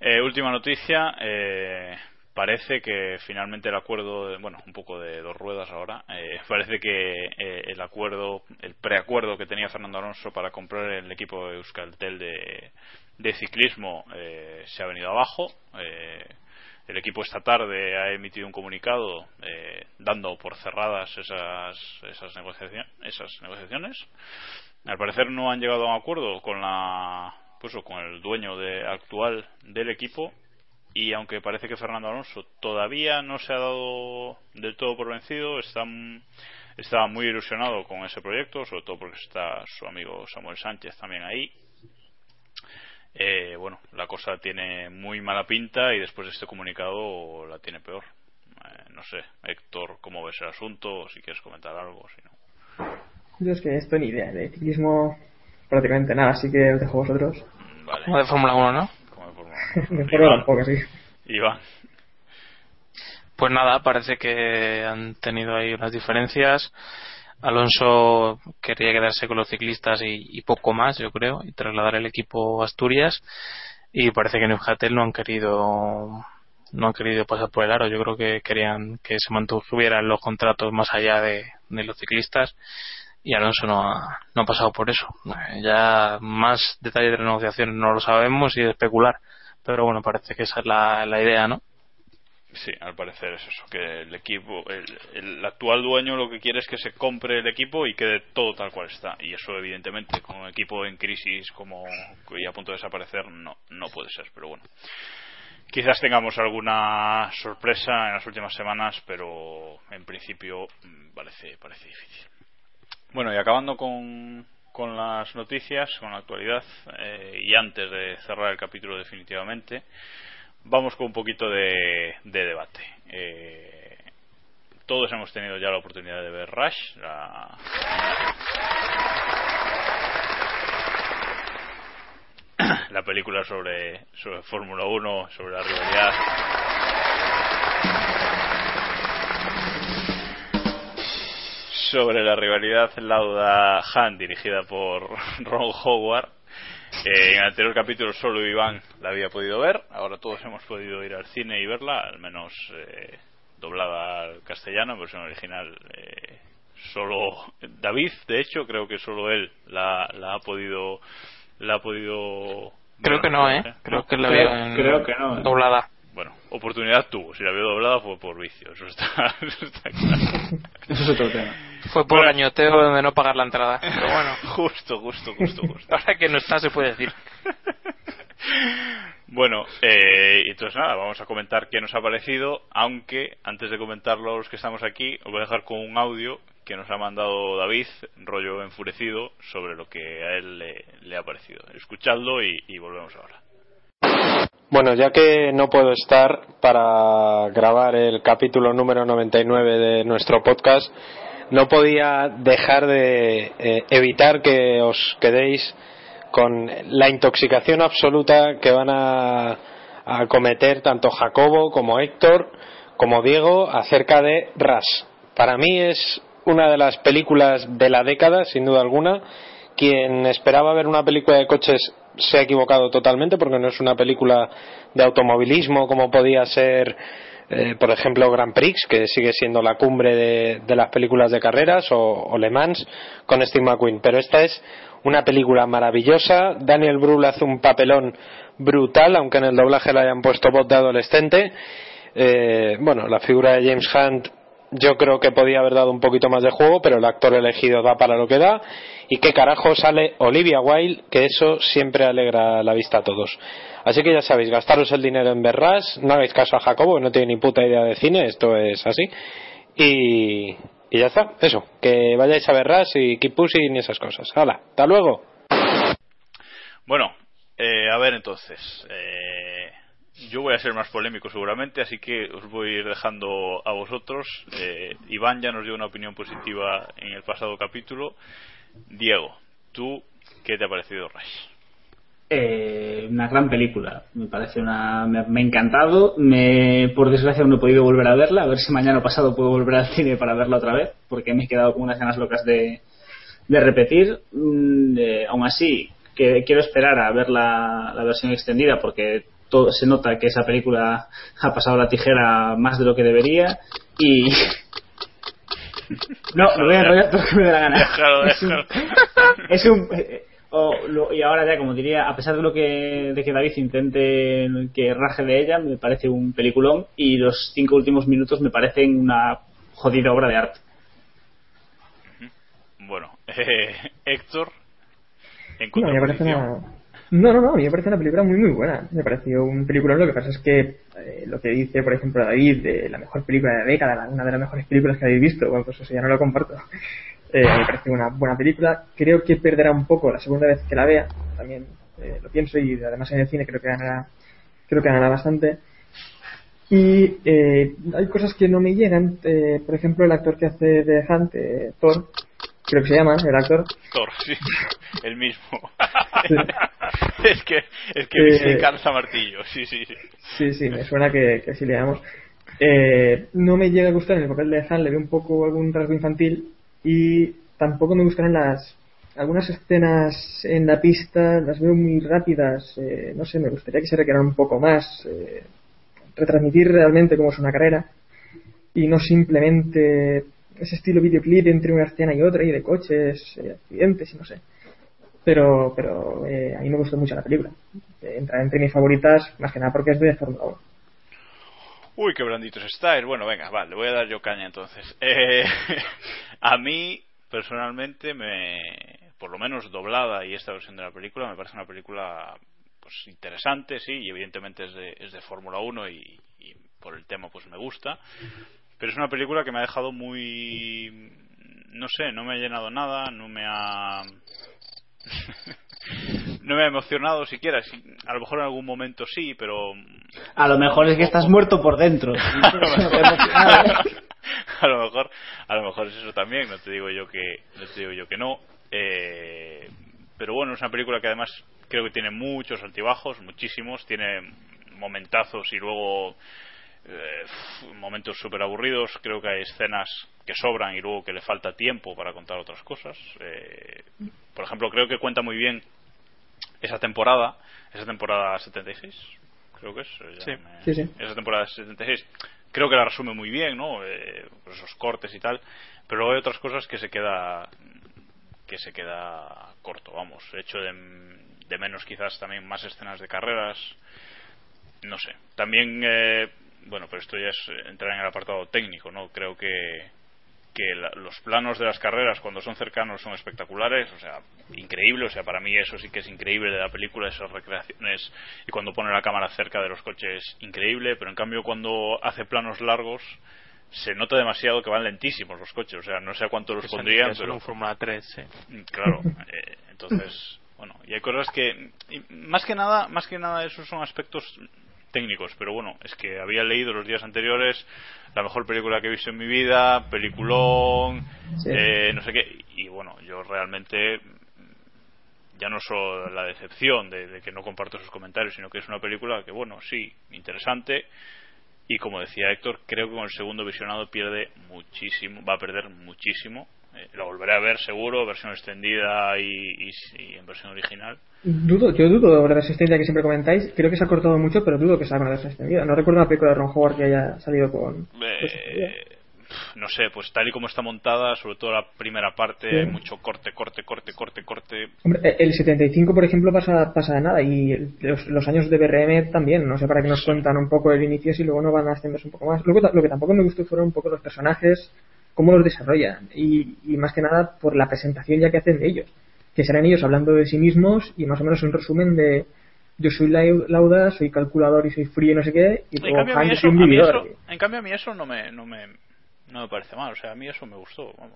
eh, última noticia. eh, parece que finalmente el acuerdo, bueno, un poco de dos ruedas ahora. parece que el acuerdo, el preacuerdo que tenía Fernando Alonso para comprar el equipo de Euskaltel de, de ciclismo se ha venido abajo. Eh, el equipo esta tarde ha emitido un comunicado eh, dando por cerradas esas, esas, esas negociaciones. Al parecer no han llegado a un acuerdo con la pues, con el dueño de, actual del equipo y aunque parece que Fernando Alonso todavía no se ha dado del todo por vencido, está, estaba muy ilusionado con ese proyecto, sobre todo porque está su amigo Samuel Sánchez también ahí. Eh, bueno, la cosa tiene muy mala pinta y después de este comunicado la tiene peor. Eh, no sé, Héctor, ¿cómo ves el asunto? O si quieres comentar algo, si no. Yo es que esto ni idea. De ciclismo prácticamente nada, así que os dejo a vosotros. Vale. Como de Fórmula 1, ¿no? Como de Fórmula De uno. Fórmula tampoco, sí. Iván. Pues nada, parece que han tenido ahí unas diferencias. Alonso quería quedarse con los ciclistas y, poco más, yo creo, y trasladar el equipo a Asturias. Y parece que en no han querido no han querido pasar por el aro. Yo creo que querían que se mantuvieran los contratos más allá de, los ciclistas y Alonso no ha, no ha pasado por eso. Eh, Ya más detalles de la negociación no lo sabemos y de especular. Pero bueno, parece que esa es la, la idea, ¿no? Sí, al parecer es eso, que el equipo, el, actual dueño lo que quiere es que se compre el equipo y quede todo tal cual está. Y eso evidentemente con un equipo en crisis como y a punto de desaparecer no, no puede ser, pero bueno. Quizás tengamos alguna sorpresa en las últimas semanas, pero en principio mm, parece, parece difícil. Bueno, y acabando con, con las noticias, con la actualidad, eh, y antes de cerrar el capítulo definitivamente, vamos con un poquito de, de debate. Eh, todos hemos tenido ya la oportunidad de ver Rush, la, la película sobre, sobre Fórmula 1, sobre la rivalidad. Sobre la rivalidad Lauda Han, dirigida por Ron Howard. Eh, en el anterior capítulo solo Iván la había podido ver, ahora todos hemos podido ir al cine y verla, al menos eh, doblada al castellano, en versión original. eh, solo David, de hecho, creo que solo él la, la ha podido la ha podido Creo bueno, que no, ¿eh? sé. Creo que la Creo- veo en- creo que no, ¿eh? doblada. Bueno, oportunidad tuvo. Si la vio doblada fue por vicio. Eso está, eso está claro. Eso es otro tema. Fue por Bueno. añoteo de no pagar la entrada. Pero bueno, Justo, justo, justo, justo. ahora que no está se puede decir. Bueno, eh, entonces nada, vamos a comentar qué nos ha parecido, aunque antes de comentarlo a los que estamos aquí, os voy a dejar con un audio que nos ha mandado David, rollo enfurecido, sobre lo que a él le, le ha parecido. Escuchadlo y, y volvemos ahora. Bueno, ya que no puedo estar para grabar el capítulo número 99 de nuestro podcast, no podía dejar de eh, evitar que os quedéis con la intoxicación absoluta que van a, a cometer tanto Jacobo como Héctor como Diego acerca de Ras. Para mí es una de las películas de la década, sin duda alguna. Quien esperaba ver una película de coches se ha equivocado totalmente porque no es una película de automovilismo como podía ser eh, por ejemplo Grand Prix que sigue siendo la cumbre de, las películas de carreras o, o, Le Mans con Steve McQueen. Pero esta es una película maravillosa. Daniel Brühl hace un papelón brutal aunque en el doblaje le hayan puesto voz de adolescente. Eh, bueno la figura de James Hunt yo creo que podía haber dado un poquito más de juego, pero el actor elegido da para lo que da. Y qué carajo sale Olivia Wilde, que eso siempre alegra la vista a todos. Así que ya sabéis, gastaros el dinero en Berras, no hagáis caso a Jacobo, que no tiene ni puta idea de cine, esto es así. Y, y ya está, eso, que vayáis a Berras y keep pushing y esas cosas. Hala, hasta luego. Bueno, eh, a ver entonces. Eh, yo voy a ser más polémico seguramente, así que os voy a ir dejando a vosotros. Eh, Iván ya nos dio una opinión positiva en el pasado capítulo. Diego, ¿tú qué te ha parecido Rush? Eh, una gran película, me parece una. Me, me, ha encantado. Me, por desgracia no he podido volver a verla. A ver si mañana o pasado puedo volver al cine para verla otra vez, porque me he quedado con unas ganas locas de, de repetir. Mm, eh, aún así, que quiero esperar a ver la, la versión extendida, porque todo, se nota que esa película ha pasado la tijera más de lo que debería y no me voy a enrollar todo lo que me dé la gana. Déjalo, es un, es un eh, oh, lo, y ahora ya como diría a pesar de lo que de que David intente que raje de ella me parece un peliculón y los cinco últimos minutos me parecen una jodida obra de arte. Bueno eh, Héctor en no, me parece una no, no, no, a mí me parece una película muy, muy buena. Me pareció un película. Lo que pasa es que eh, lo que dice, por ejemplo, David, de la mejor película de la década, una de las mejores películas que habéis visto, bueno, pues eso ya no lo comparto. Eh, me parece una buena película. Creo que perderá un poco la segunda vez que la vea. También eh, lo pienso y además en el cine creo que ganará, creo que ganará bastante. Y eh, hay cosas que no me llegan. Por ejemplo, el actor que hace de Hunt, Thor, creo que se llama, el actor. Thor, sí, el mismo. Sí. es que, es que eh, se cansa martillo, sí, sí, sí. Sí, sí, me suena que, que así le llamamos. Eh, no me llega a gustar en el papel de Han, le veo un poco algún rasgo infantil y tampoco me gustan las algunas escenas en la pista, las veo muy rápidas, eh, no sé, me gustaría que se requieran un poco más, eh, retransmitir realmente cómo es una carrera y no simplemente ese estilo videoclip entre una escena y otra y de coches, eh, accidentes y no sé. Pero, pero eh, a mí me gustó mucho la película. Entra entre mis favoritas, más que nada porque es de Fórmula 1. Uy, qué blanditos estáis. Bueno, venga, vale, le voy a dar yo caña entonces. Eh, a mí, personalmente, me, por lo menos doblada y esta versión de la película, me parece una película pues interesante, sí, y evidentemente es de, es de Fórmula 1 y, y por el tema pues me gusta. Pero es una película que me ha dejado muy. No sé, no me ha llenado nada, no me ha. no me ha emocionado siquiera. A lo mejor en algún momento sí, pero. A lo mejor es que estás muerto por dentro. a lo mejor, a lo mejor es eso también. No te digo yo que, no te digo yo que no. Eh, pero bueno, es una película que además creo que tiene muchos altibajos, muchísimos. Tiene momentazos y luego eh, momentos súper aburridos. Creo que hay escenas que sobran y luego que le falta tiempo para contar otras cosas. Eh, por ejemplo, creo que cuenta muy bien esa temporada, esa temporada 76, creo que es. Sí. Sí, sí. Esa temporada 76. Creo que la resume muy bien, ¿no? Eh, pues esos cortes y tal. Pero luego hay otras cosas que se queda que se queda corto, vamos. Hecho de, de menos quizás también más escenas de carreras. No sé. También eh, bueno, pero esto ya es entrar en el apartado técnico, ¿no? Creo que, que la, los planos de las carreras cuando son cercanos son espectaculares, o sea, increíble, o sea, para mí eso sí que es increíble de la película, esas recreaciones y cuando pone la cámara cerca de los coches, increíble, pero en cambio cuando hace planos largos se nota demasiado que van lentísimos los coches, o sea, no sé a cuánto los Es pondrían, pero un Fórmula 3, sí. claro, eh, entonces, bueno, y hay, cosas que más que nada, más que nada esos son aspectos técnicos, pero bueno, es que había leído los días anteriores la mejor película que he visto en mi vida, peliculón, Sí. eh, no sé qué, y bueno, yo realmente ya no solo la decepción de, de que no comparto sus comentarios, sino que es una película que, bueno, sí, interesante, y como decía Héctor, creo que con el segundo visionado pierde muchísimo, va a perder muchísimo. Eh, lo volveré a ver seguro, versión extendida y, y- y en versión original. Dudo, yo dudo de la resistencia que siempre comentáis. Creo que se ha cortado mucho, pero dudo que salga una versión extendida. No recuerdo una película de Ron Howard que haya salido con. Eh, no sé, pues tal y como está montada, sobre todo la primera parte, Sí. hay mucho corte, corte, corte, corte, corte. Hombre, eh, el 75, por ejemplo, pasa, pasa de nada. Y los, los años de BRM también. No sé para qué nos cuentan un poco el inicio si luego no van a extenderse un poco más. Luego, lo que tampoco me gustó fueron un poco los personajes, cómo los desarrollan. Y, y más que nada por la presentación ya que hacen de ellos. Que serán ellos hablando de sí mismos y más o menos un resumen de. Yo soy Lau- Lauda, soy calculador y soy frío y no sé qué. Y En luego cambio, Hank, eso, un eso- en cambio, a mí eso no me, no me, no me parece mal. O sea, a mí eso me gustó. vamos.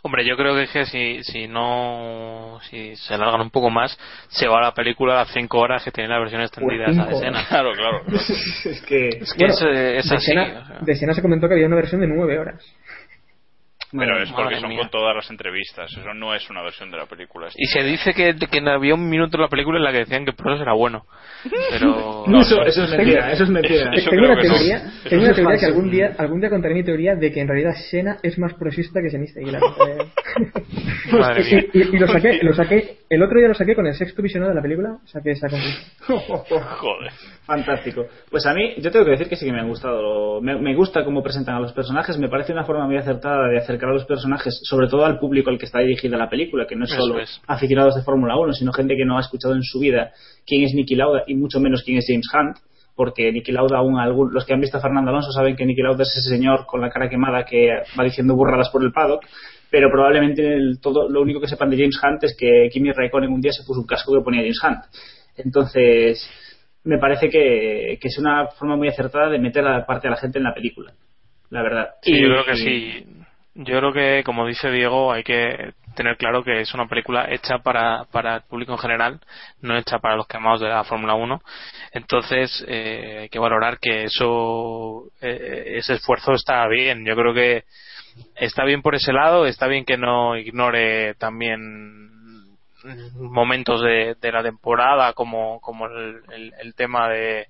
Hombre, yo creo que es que si, si no, si se alargan un poco más, se va la película a las 5 horas que tiene la versión extendida de esa escena. Claro, claro. es que, Es que Bueno, es, eh, es de, así. escena, o sea. de escena se comentó que había una versión de 9 horas. Pero es porque son mía. con todas las entrevistas. Eso no es una versión de la película. Y se dice que, que había un minuto en la película en la que decían que Prost era bueno. Pero. eso, eso es mentira, eso es mentira. Eso tengo una no. teoría, tengo una es teoría que algún día, algún día contaré mi teoría de que en realidad Sena es más prosista que Senista Aguilar. Eh, Madre mía. y, y- y lo saqué, lo saqué, el otro día lo saqué con el sexto visionado de la película, saqué esa conclusión. Joder. Fantástico. Pues a mí, yo tengo que decir que sí que me han gustado. Me, me gusta cómo presentan a los personajes. Me parece una forma muy acertada de acercar a los personajes, sobre todo al público al que está dirigida la película, que no es solo es. aficionados de Fórmula 1, sino gente que no ha escuchado en su vida quién es Nicky Lauda y mucho menos quién es James Hunt. Porque Nicky Lauda, aún algún, los que han visto a Fernando Alonso saben que Nicky Lauda es ese señor con la cara quemada que va diciendo burradas por el paddock. Pero probablemente el- todo, lo único que sepan de James Hunt es que Kimi Raikkonen un día se puso un casco que ponía James Hunt. Entonces, me parece que, que es una forma muy acertada de meter a parte a la gente en la película. La verdad. Sí, Y- yo creo que y- sí. Yo creo que, como dice Diego, hay que tener claro que es una película hecha para, para el público en general, no hecha para los quemados de la Fórmula 1. Entonces, eh, hay que valorar que eso, eh, ese esfuerzo está bien. Yo creo que está bien por ese lado, está bien que no ignore también momentos de, la temporada como, como el, el- tema de,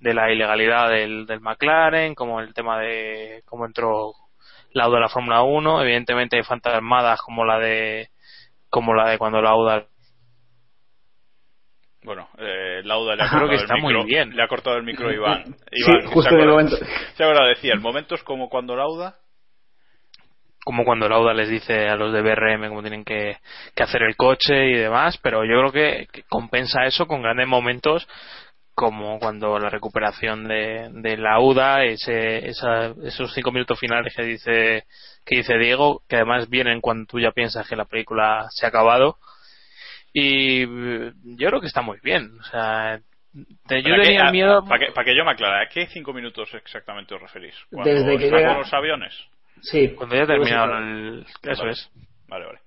de la ilegalidad del McLaren, como el tema de cómo entró Lauda a la Fórmula 1. Evidentemente hay fantasmadas como la de como la de cuando Lauda Bueno, eh, Lauda le ha que el está micro. muy bien. Le ha cortado el micro a Iván. Sí, Iván, justo ¿se en el momento. Se ahora decía, el momento es como cuando Lauda. como cuando Lauda les dice a los de BRM cómo tienen que, que hacer el coche y demás, pero yo creo que, que compensa eso con grandes momentos como cuando la recuperación de, de Lauda, ese, esa- esos cinco minutos finales que dice que dice Diego, que además vienen cuando tú ya piensas que la película se ha acabado y yo creo que está muy bien, o sea, te- yo ¿Para tenía miedo Para que, para que yo me aclare, ¿a qué cinco minutos exactamente os referís? ¿Cuando Desde que llega- con los aviones? Sí. cuando ya terminaron el, eso Vale. es. Vale, vale.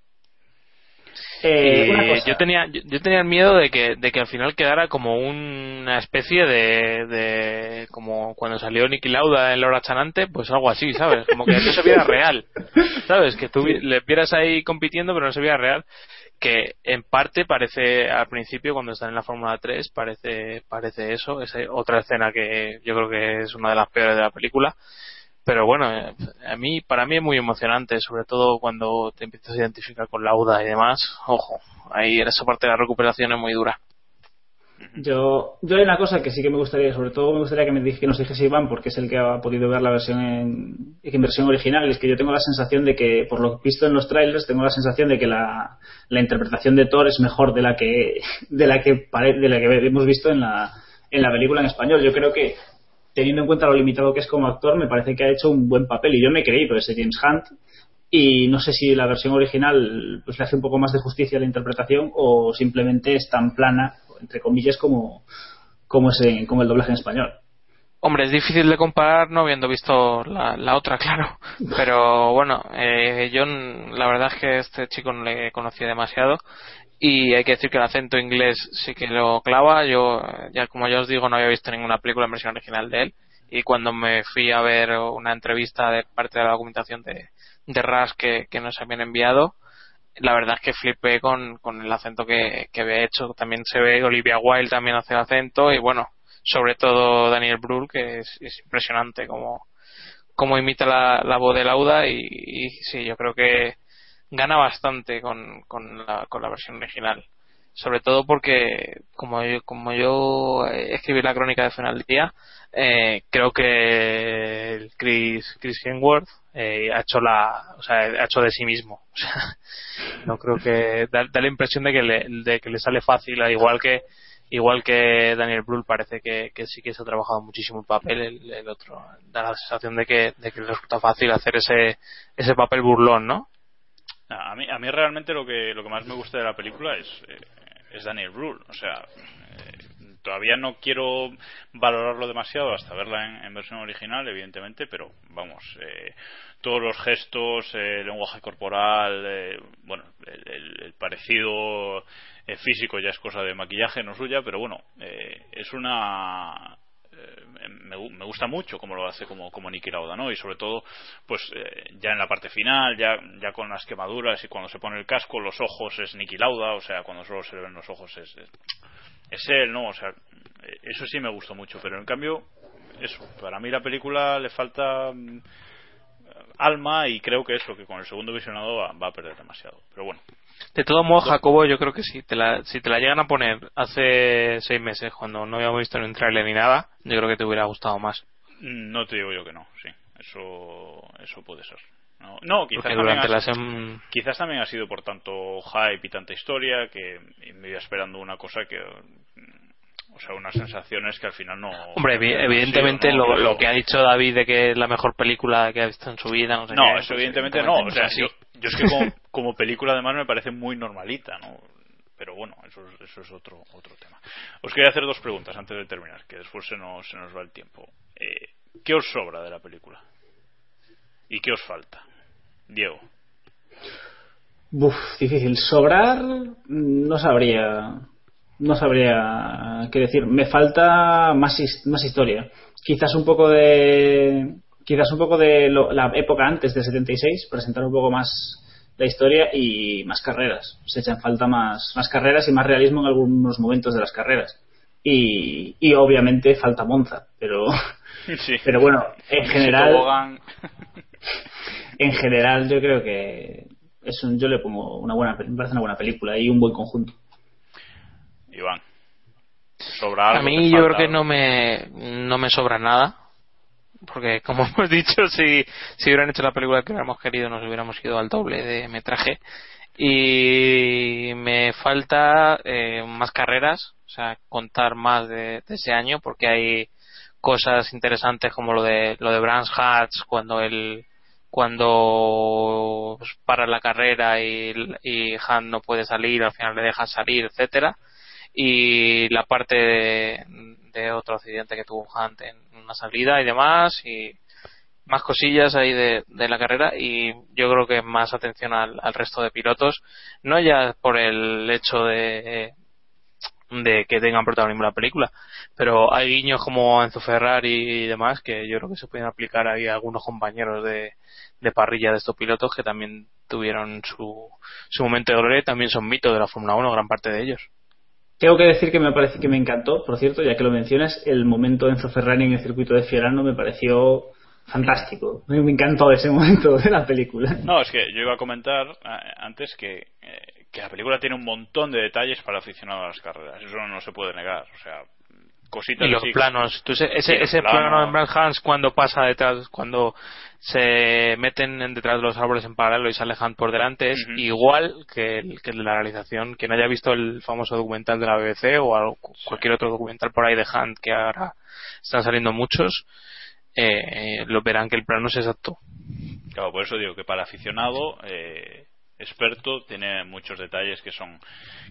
Eh, Y una cosa. yo tenía yo, yo tenía el miedo de que de que al final quedara como una especie de, de como cuando salió Nicky Lauda en Laura Chanante pues algo así sabes como que no se viera real sabes que tú le vieras ahí compitiendo pero no se viera real que en parte parece al principio cuando están en la Fórmula 3 parece parece eso es otra escena que yo creo que es una de las peores de la película pero bueno eh, a mí para mí es muy emocionante sobre todo cuando te empiezas a identificar con Lauda y demás ojo ahí esa parte de la recuperación es muy dura Yo, yo hay una cosa que sí que me gustaría, sobre todo me gustaría que, me que nos dijese Iván, porque es el que ha podido ver la versión en, en versión original, y es que yo tengo la sensación de que, por lo visto en los trailers, tengo la sensación de que la, la interpretación de Thor es mejor de la que, de la que, de la que hemos visto en la, en la película en español. Yo creo que, teniendo en cuenta lo limitado que es como actor, me parece que ha hecho un buen papel, y yo me he creído ese James Hunt, y no sé si la versión original pues le hace un poco más de justicia a la interpretación o simplemente es tan plana entre comillas como como es en- como el doblaje en español. Hombre, es difícil de comparar no habiendo visto la, la otra, claro. Pero bueno, eh, yo la verdad es que este chico no le conocía demasiado y hay que decir que el acento inglés sí que lo clava. Yo, ya como ya os digo, no había visto ninguna película en versión original de él y cuando me fui a ver una entrevista de parte de la documentación de, de RAS que, que nos habían enviado, la verdad es que flipé con, con el acento que, que había hecho. También se ve Olivia Wilde también hace el acento y bueno, sobre todo Daniel Brühl que es, impresionante como, como imita la, la voz de Lauda y, y, sí, yo creo que gana bastante con, con, la, con la versión original. Sobre todo porque, como yo, como yo escribí la crónica de final del día, eh, creo que el Chris, Chris Hemsworth eh, ha hecho la o sea ha hecho de sí mismo no creo que da, da, la impresión de que le, de que le sale fácil igual que igual que Daniel Brühl parece que, que, sí que se ha trabajado muchísimo el papel el, el, otro da la sensación de que, de que le resulta fácil hacer ese ese papel burlón no a mí a realmente lo que lo que más me gusta de la película es eh, Daniel Brühl o sea eh, todavía no quiero valorarlo demasiado hasta verla en, versión original, evidentemente, pero vamos, eh, todos los gestos, eh, el lenguaje corporal, bueno, el, el, el parecido físico ya es cosa de maquillaje, no suya, pero bueno, es una me, me, gusta mucho como lo hace como, como Niki Lauda, ¿no? Y sobre todo, pues eh, ya en la parte final, ya, ya con las quemaduras y cuando se pone el casco, los ojos es Niki Lauda, o sea, cuando solo se le ven los ojos es, es, él, ¿no? O sea, eso sí me gustó mucho, pero en cambio, eso, para mí la película le falta mm, alma y creo que eso, que con el segundo visionado va, va a perder demasiado. Pero bueno, de todo modo, Jacobo, yo creo que si te la, si te la llegan a poner hace seis meses, cuando no habíamos visto ni un trailer ni nada, yo creo que te hubiera gustado más. No te digo yo que no, sí. Eso, eso puede ser. No, no quizás, también ha, sem... quizás también ha sido por tanto hype y tanta historia que me iba esperando una cosa que o sea, unas sensaciones que al final no. Hombre, evidentemente sido, ¿no? lo, lo, que ha dicho David de que es la mejor película que ha visto en su vida. No, sé no qué, eso evidentemente no. O sea, sí. yo, yo, es que como, como, película además me parece muy normalita, ¿no? Pero bueno, eso, eso es otro, otro tema. Os quería hacer dos preguntas antes de terminar, que después se nos, se nos va el tiempo. Eh, ¿Qué os sobra de la película? ¿Y qué os falta? Diego. Uf, difícil. Sobrar, no sabría no sabría qué decir. Me falta más, más historia. Quizás un poco de. Quizás un poco de lo, la época antes del 76, presentar un poco más la historia y más carreras. Se echan falta más, más carreras y más realismo en algunos momentos de las carreras. Y, y obviamente falta Monza, pero. Sí. Pero bueno, en general. en general, yo creo que. Es un, yo le pongo una buena, me parece una buena película y un buen conjunto. Iván. ¿Sobra algo? A mí yo creo que no me, no me sobra nada. Porque, como hemos dicho, si, si hubieran hecho la película que hubiéramos querido, nos hubiéramos ido al doble de metraje. Y me falta eh, más carreras, o sea, contar más de, de, ese año, porque hay cosas interesantes como lo de lo de Brands Hatch cuando él cuando para la carrera y, y Han no puede salir, al final le deja salir, etcétera y la parte de, de otro accidente que tuvo Hunt en una salida y demás y más cosillas ahí de, la carrera y yo creo que más atención al, resto de pilotos no ya por el hecho de de que tengan protagonismo la película pero hay guiños como Enzo Ferrari y demás que yo creo que se pueden aplicar ahí a algunos compañeros de, de parrilla de estos pilotos que también tuvieron su, su momento de gloria y también son mitos de la Fórmula 1 gran parte de ellos tengo que decir que me parece que me encantó, por cierto, ya que lo mencionas, el momento de Enzo Ferrari en el circuito de Fiorano me pareció fantástico. Me encantó ese momento de la película. No, es que yo iba a comentar eh, antes que, eh, que la película tiene un montón de detalles para aficionados a las carreras. Eso no se puede negar. O sea, cositas y los así, planos. Ese, ese, ese plano, plano en Brad Hans cuando pasa detrás cuando se meten detrás de los árboles en paralelo y sale Hunt por delante es uh -huh. igual que el, que la realización. Quien haya visto el famoso documental de la BBC o algo, cualquier otro documental por ahí de Hunt que ahora están saliendo muchos eh, lo verán que el plano es exacto. Claro por eso digo que para aficionado eh, experto tiene muchos detalles que son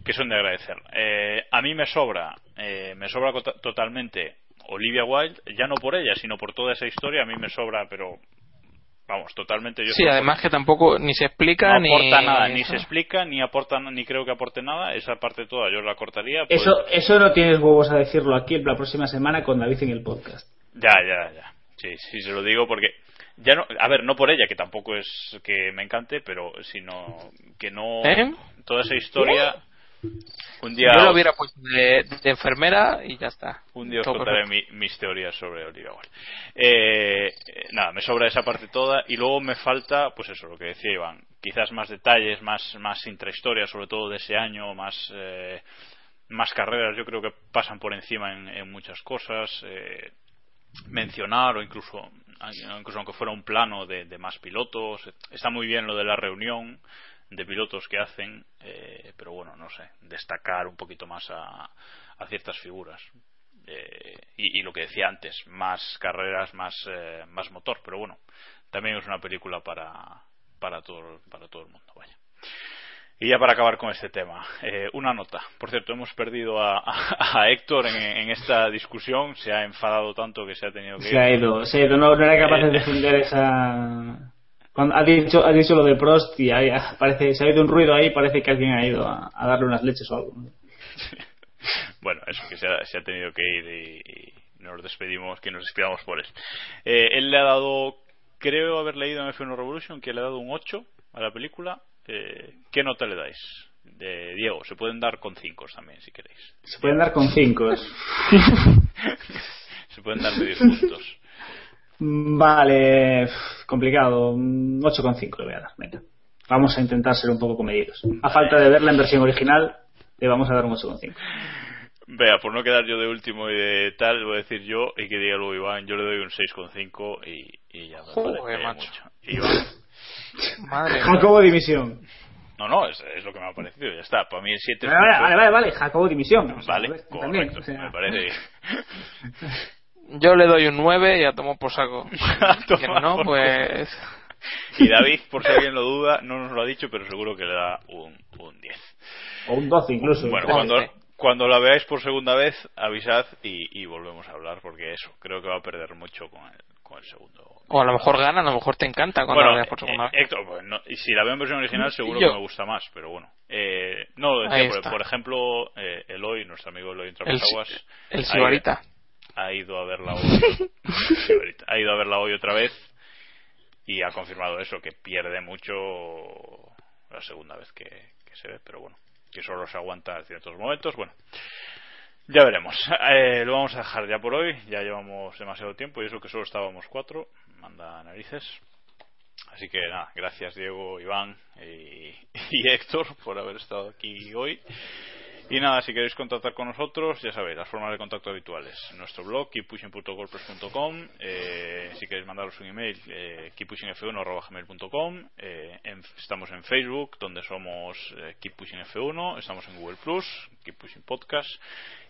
que son de agradecer eh, a mí me sobra eh, me sobra totalmente Olivia Wilde ya no por ella sino por toda esa historia a mí me sobra pero vamos, totalmente. Yo sí, además que tampoco ni se explica no ni. aporta nada, ni se explica, ni aporta, ni creo que aporte nada. Esa parte toda yo la cortaría. pues- Eso, eso no tienes huevos a decirlo aquí la próxima semana con David en el podcast. Ya, ya, ya. Sí, sí, se lo digo porque. Ya no, a ver, no por ella, que tampoco es que me encante, pero sino que no. ¿Eh? Toda esa historia. Un día. Yo lo hubiera puesto de, de enfermera y ya está. Un día os Todo contaré mi- mis teorías sobre Olivia Wilde. Eh, eh, nada, me sobra esa parte toda y luego me falta, pues eso, lo que decía Iván, quizás más detalles, más, más intrahistoria, sobre todo de ese año, más, eh, más carreras, yo creo que pasan por encima en, en muchas cosas. eh, mencionar o incluso, incluso aunque fuera un plano de, de más pilotos, está muy bien lo de la reunión de pilotos que hacen, eh, pero bueno, no sé, destacar un poquito más a, ciertas figuras. Eh, y, y lo que decía antes, más carreras, más, eh, más motor, pero bueno, también es una película para, para, todo, para todo el mundo, vaya. Y ya para acabar con este tema, eh, una nota. Por cierto, hemos perdido a, a, a Héctor en, en esta discusión, se ha enfadado tanto que se ha tenido que Se ha ido, se ha ido, no, no era capaz de defender esa. Cuando ha dicho, ha dicho lo de Prost y ahí parece, se ha oído un ruido ahí, parece que alguien ha ido a, a darle unas leches o algo. bueno, eso, que se ha, se ha tenido que ir y, y nos despedimos, que nos despidamos por él. Eh, él le ha dado, creo haber leído en F1 Revolution, que le ha dado un 8 a la película. Eh, ¿Qué nota le dais? De Diego, se pueden dar con 5 también, si queréis. Se pueden dar con 5. se pueden dar de 10 puntos. Vale, complicado. Un 8,5 le voy a dar. Venga. Vamos a intentar ser un poco comedidos. A falta de verla en versión original, le vamos a dar un 8,5. Vea, por no quedar yo de último y de tal, voy a decir yo y que diga luego Iván, yo le doy un 6,5 y, y ya me Joder, macho. mucho. Iván. Madre Jacobo Dimisión. No, no, es, es lo que me ha parecido, ya está. Para mí el 7 es Vale, mucho. vale, vale, vale, Jacobo Dimisión. O sea, Vale, a ver, correcto, también, o sea. me parece. Yo le doy un 9 y ya tomo por saco. Toma que no, por pues. Y David, por si alguien lo duda, no nos lo ha dicho, pero seguro que le da un, un 10. O un 12 incluso. Bueno, cuando, 11. cuando la veáis por segunda vez, avisad y, y volvemos a hablar, porque eso, creo que va a perder mucho con el, con el segundo. O a lo mejor gana, a lo mejor te encanta cuando Bueno, la veas por segunda eh, vez. Héctor, pues no- y si la veo en versión original, seguro Yo. que me gusta más, pero bueno. Eh, no, decía, por, ejemplo, eh, Eloy, nuestro amigo Eloy El, Trapasaguas, el ido- Sibarita. ha ido a verla hoy. Ha ido a verla hoy otra vez y ha confirmado eso, que pierde mucho la segunda vez que, que se ve, pero bueno, que solo se aguanta en ciertos momentos. Bueno, ya veremos. Eh, lo vamos a dejar ya por hoy, ya llevamos demasiado tiempo y eso que solo estábamos cuatro, manda narices. Así que nada, gracias Diego, Iván y, y Héctor por haber estado aquí hoy. Y nada, si queréis contactar con nosotros, ya sabéis, las formas de contacto habituales. Nuestro blog, keeppushing.wordpress.com. Eh, si queréis mandaros un email, eh, keeppushingf1.gmail.com. Eh, estamos en Facebook, donde somos eh, keeppushingf1. Estamos en Google Plus, Keeppushing Podcast.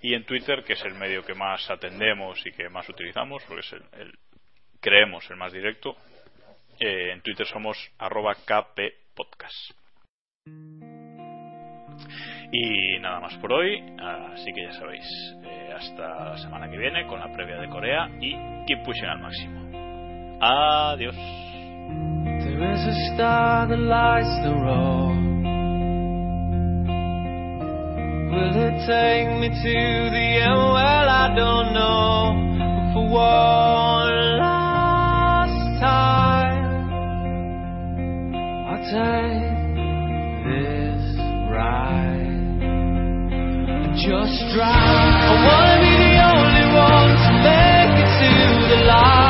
Y en Twitter, que es el medio que más atendemos y que más utilizamos, porque es el, el- creemos el más directo. Eh, en Twitter somos arroba kppodcast. Y nada más por hoy, así que ya sabéis, eh, hasta la semana que viene con la previa de Corea y keep pushing al máximo. Adiós. Just drive. I wanna be the only one to make it to the light.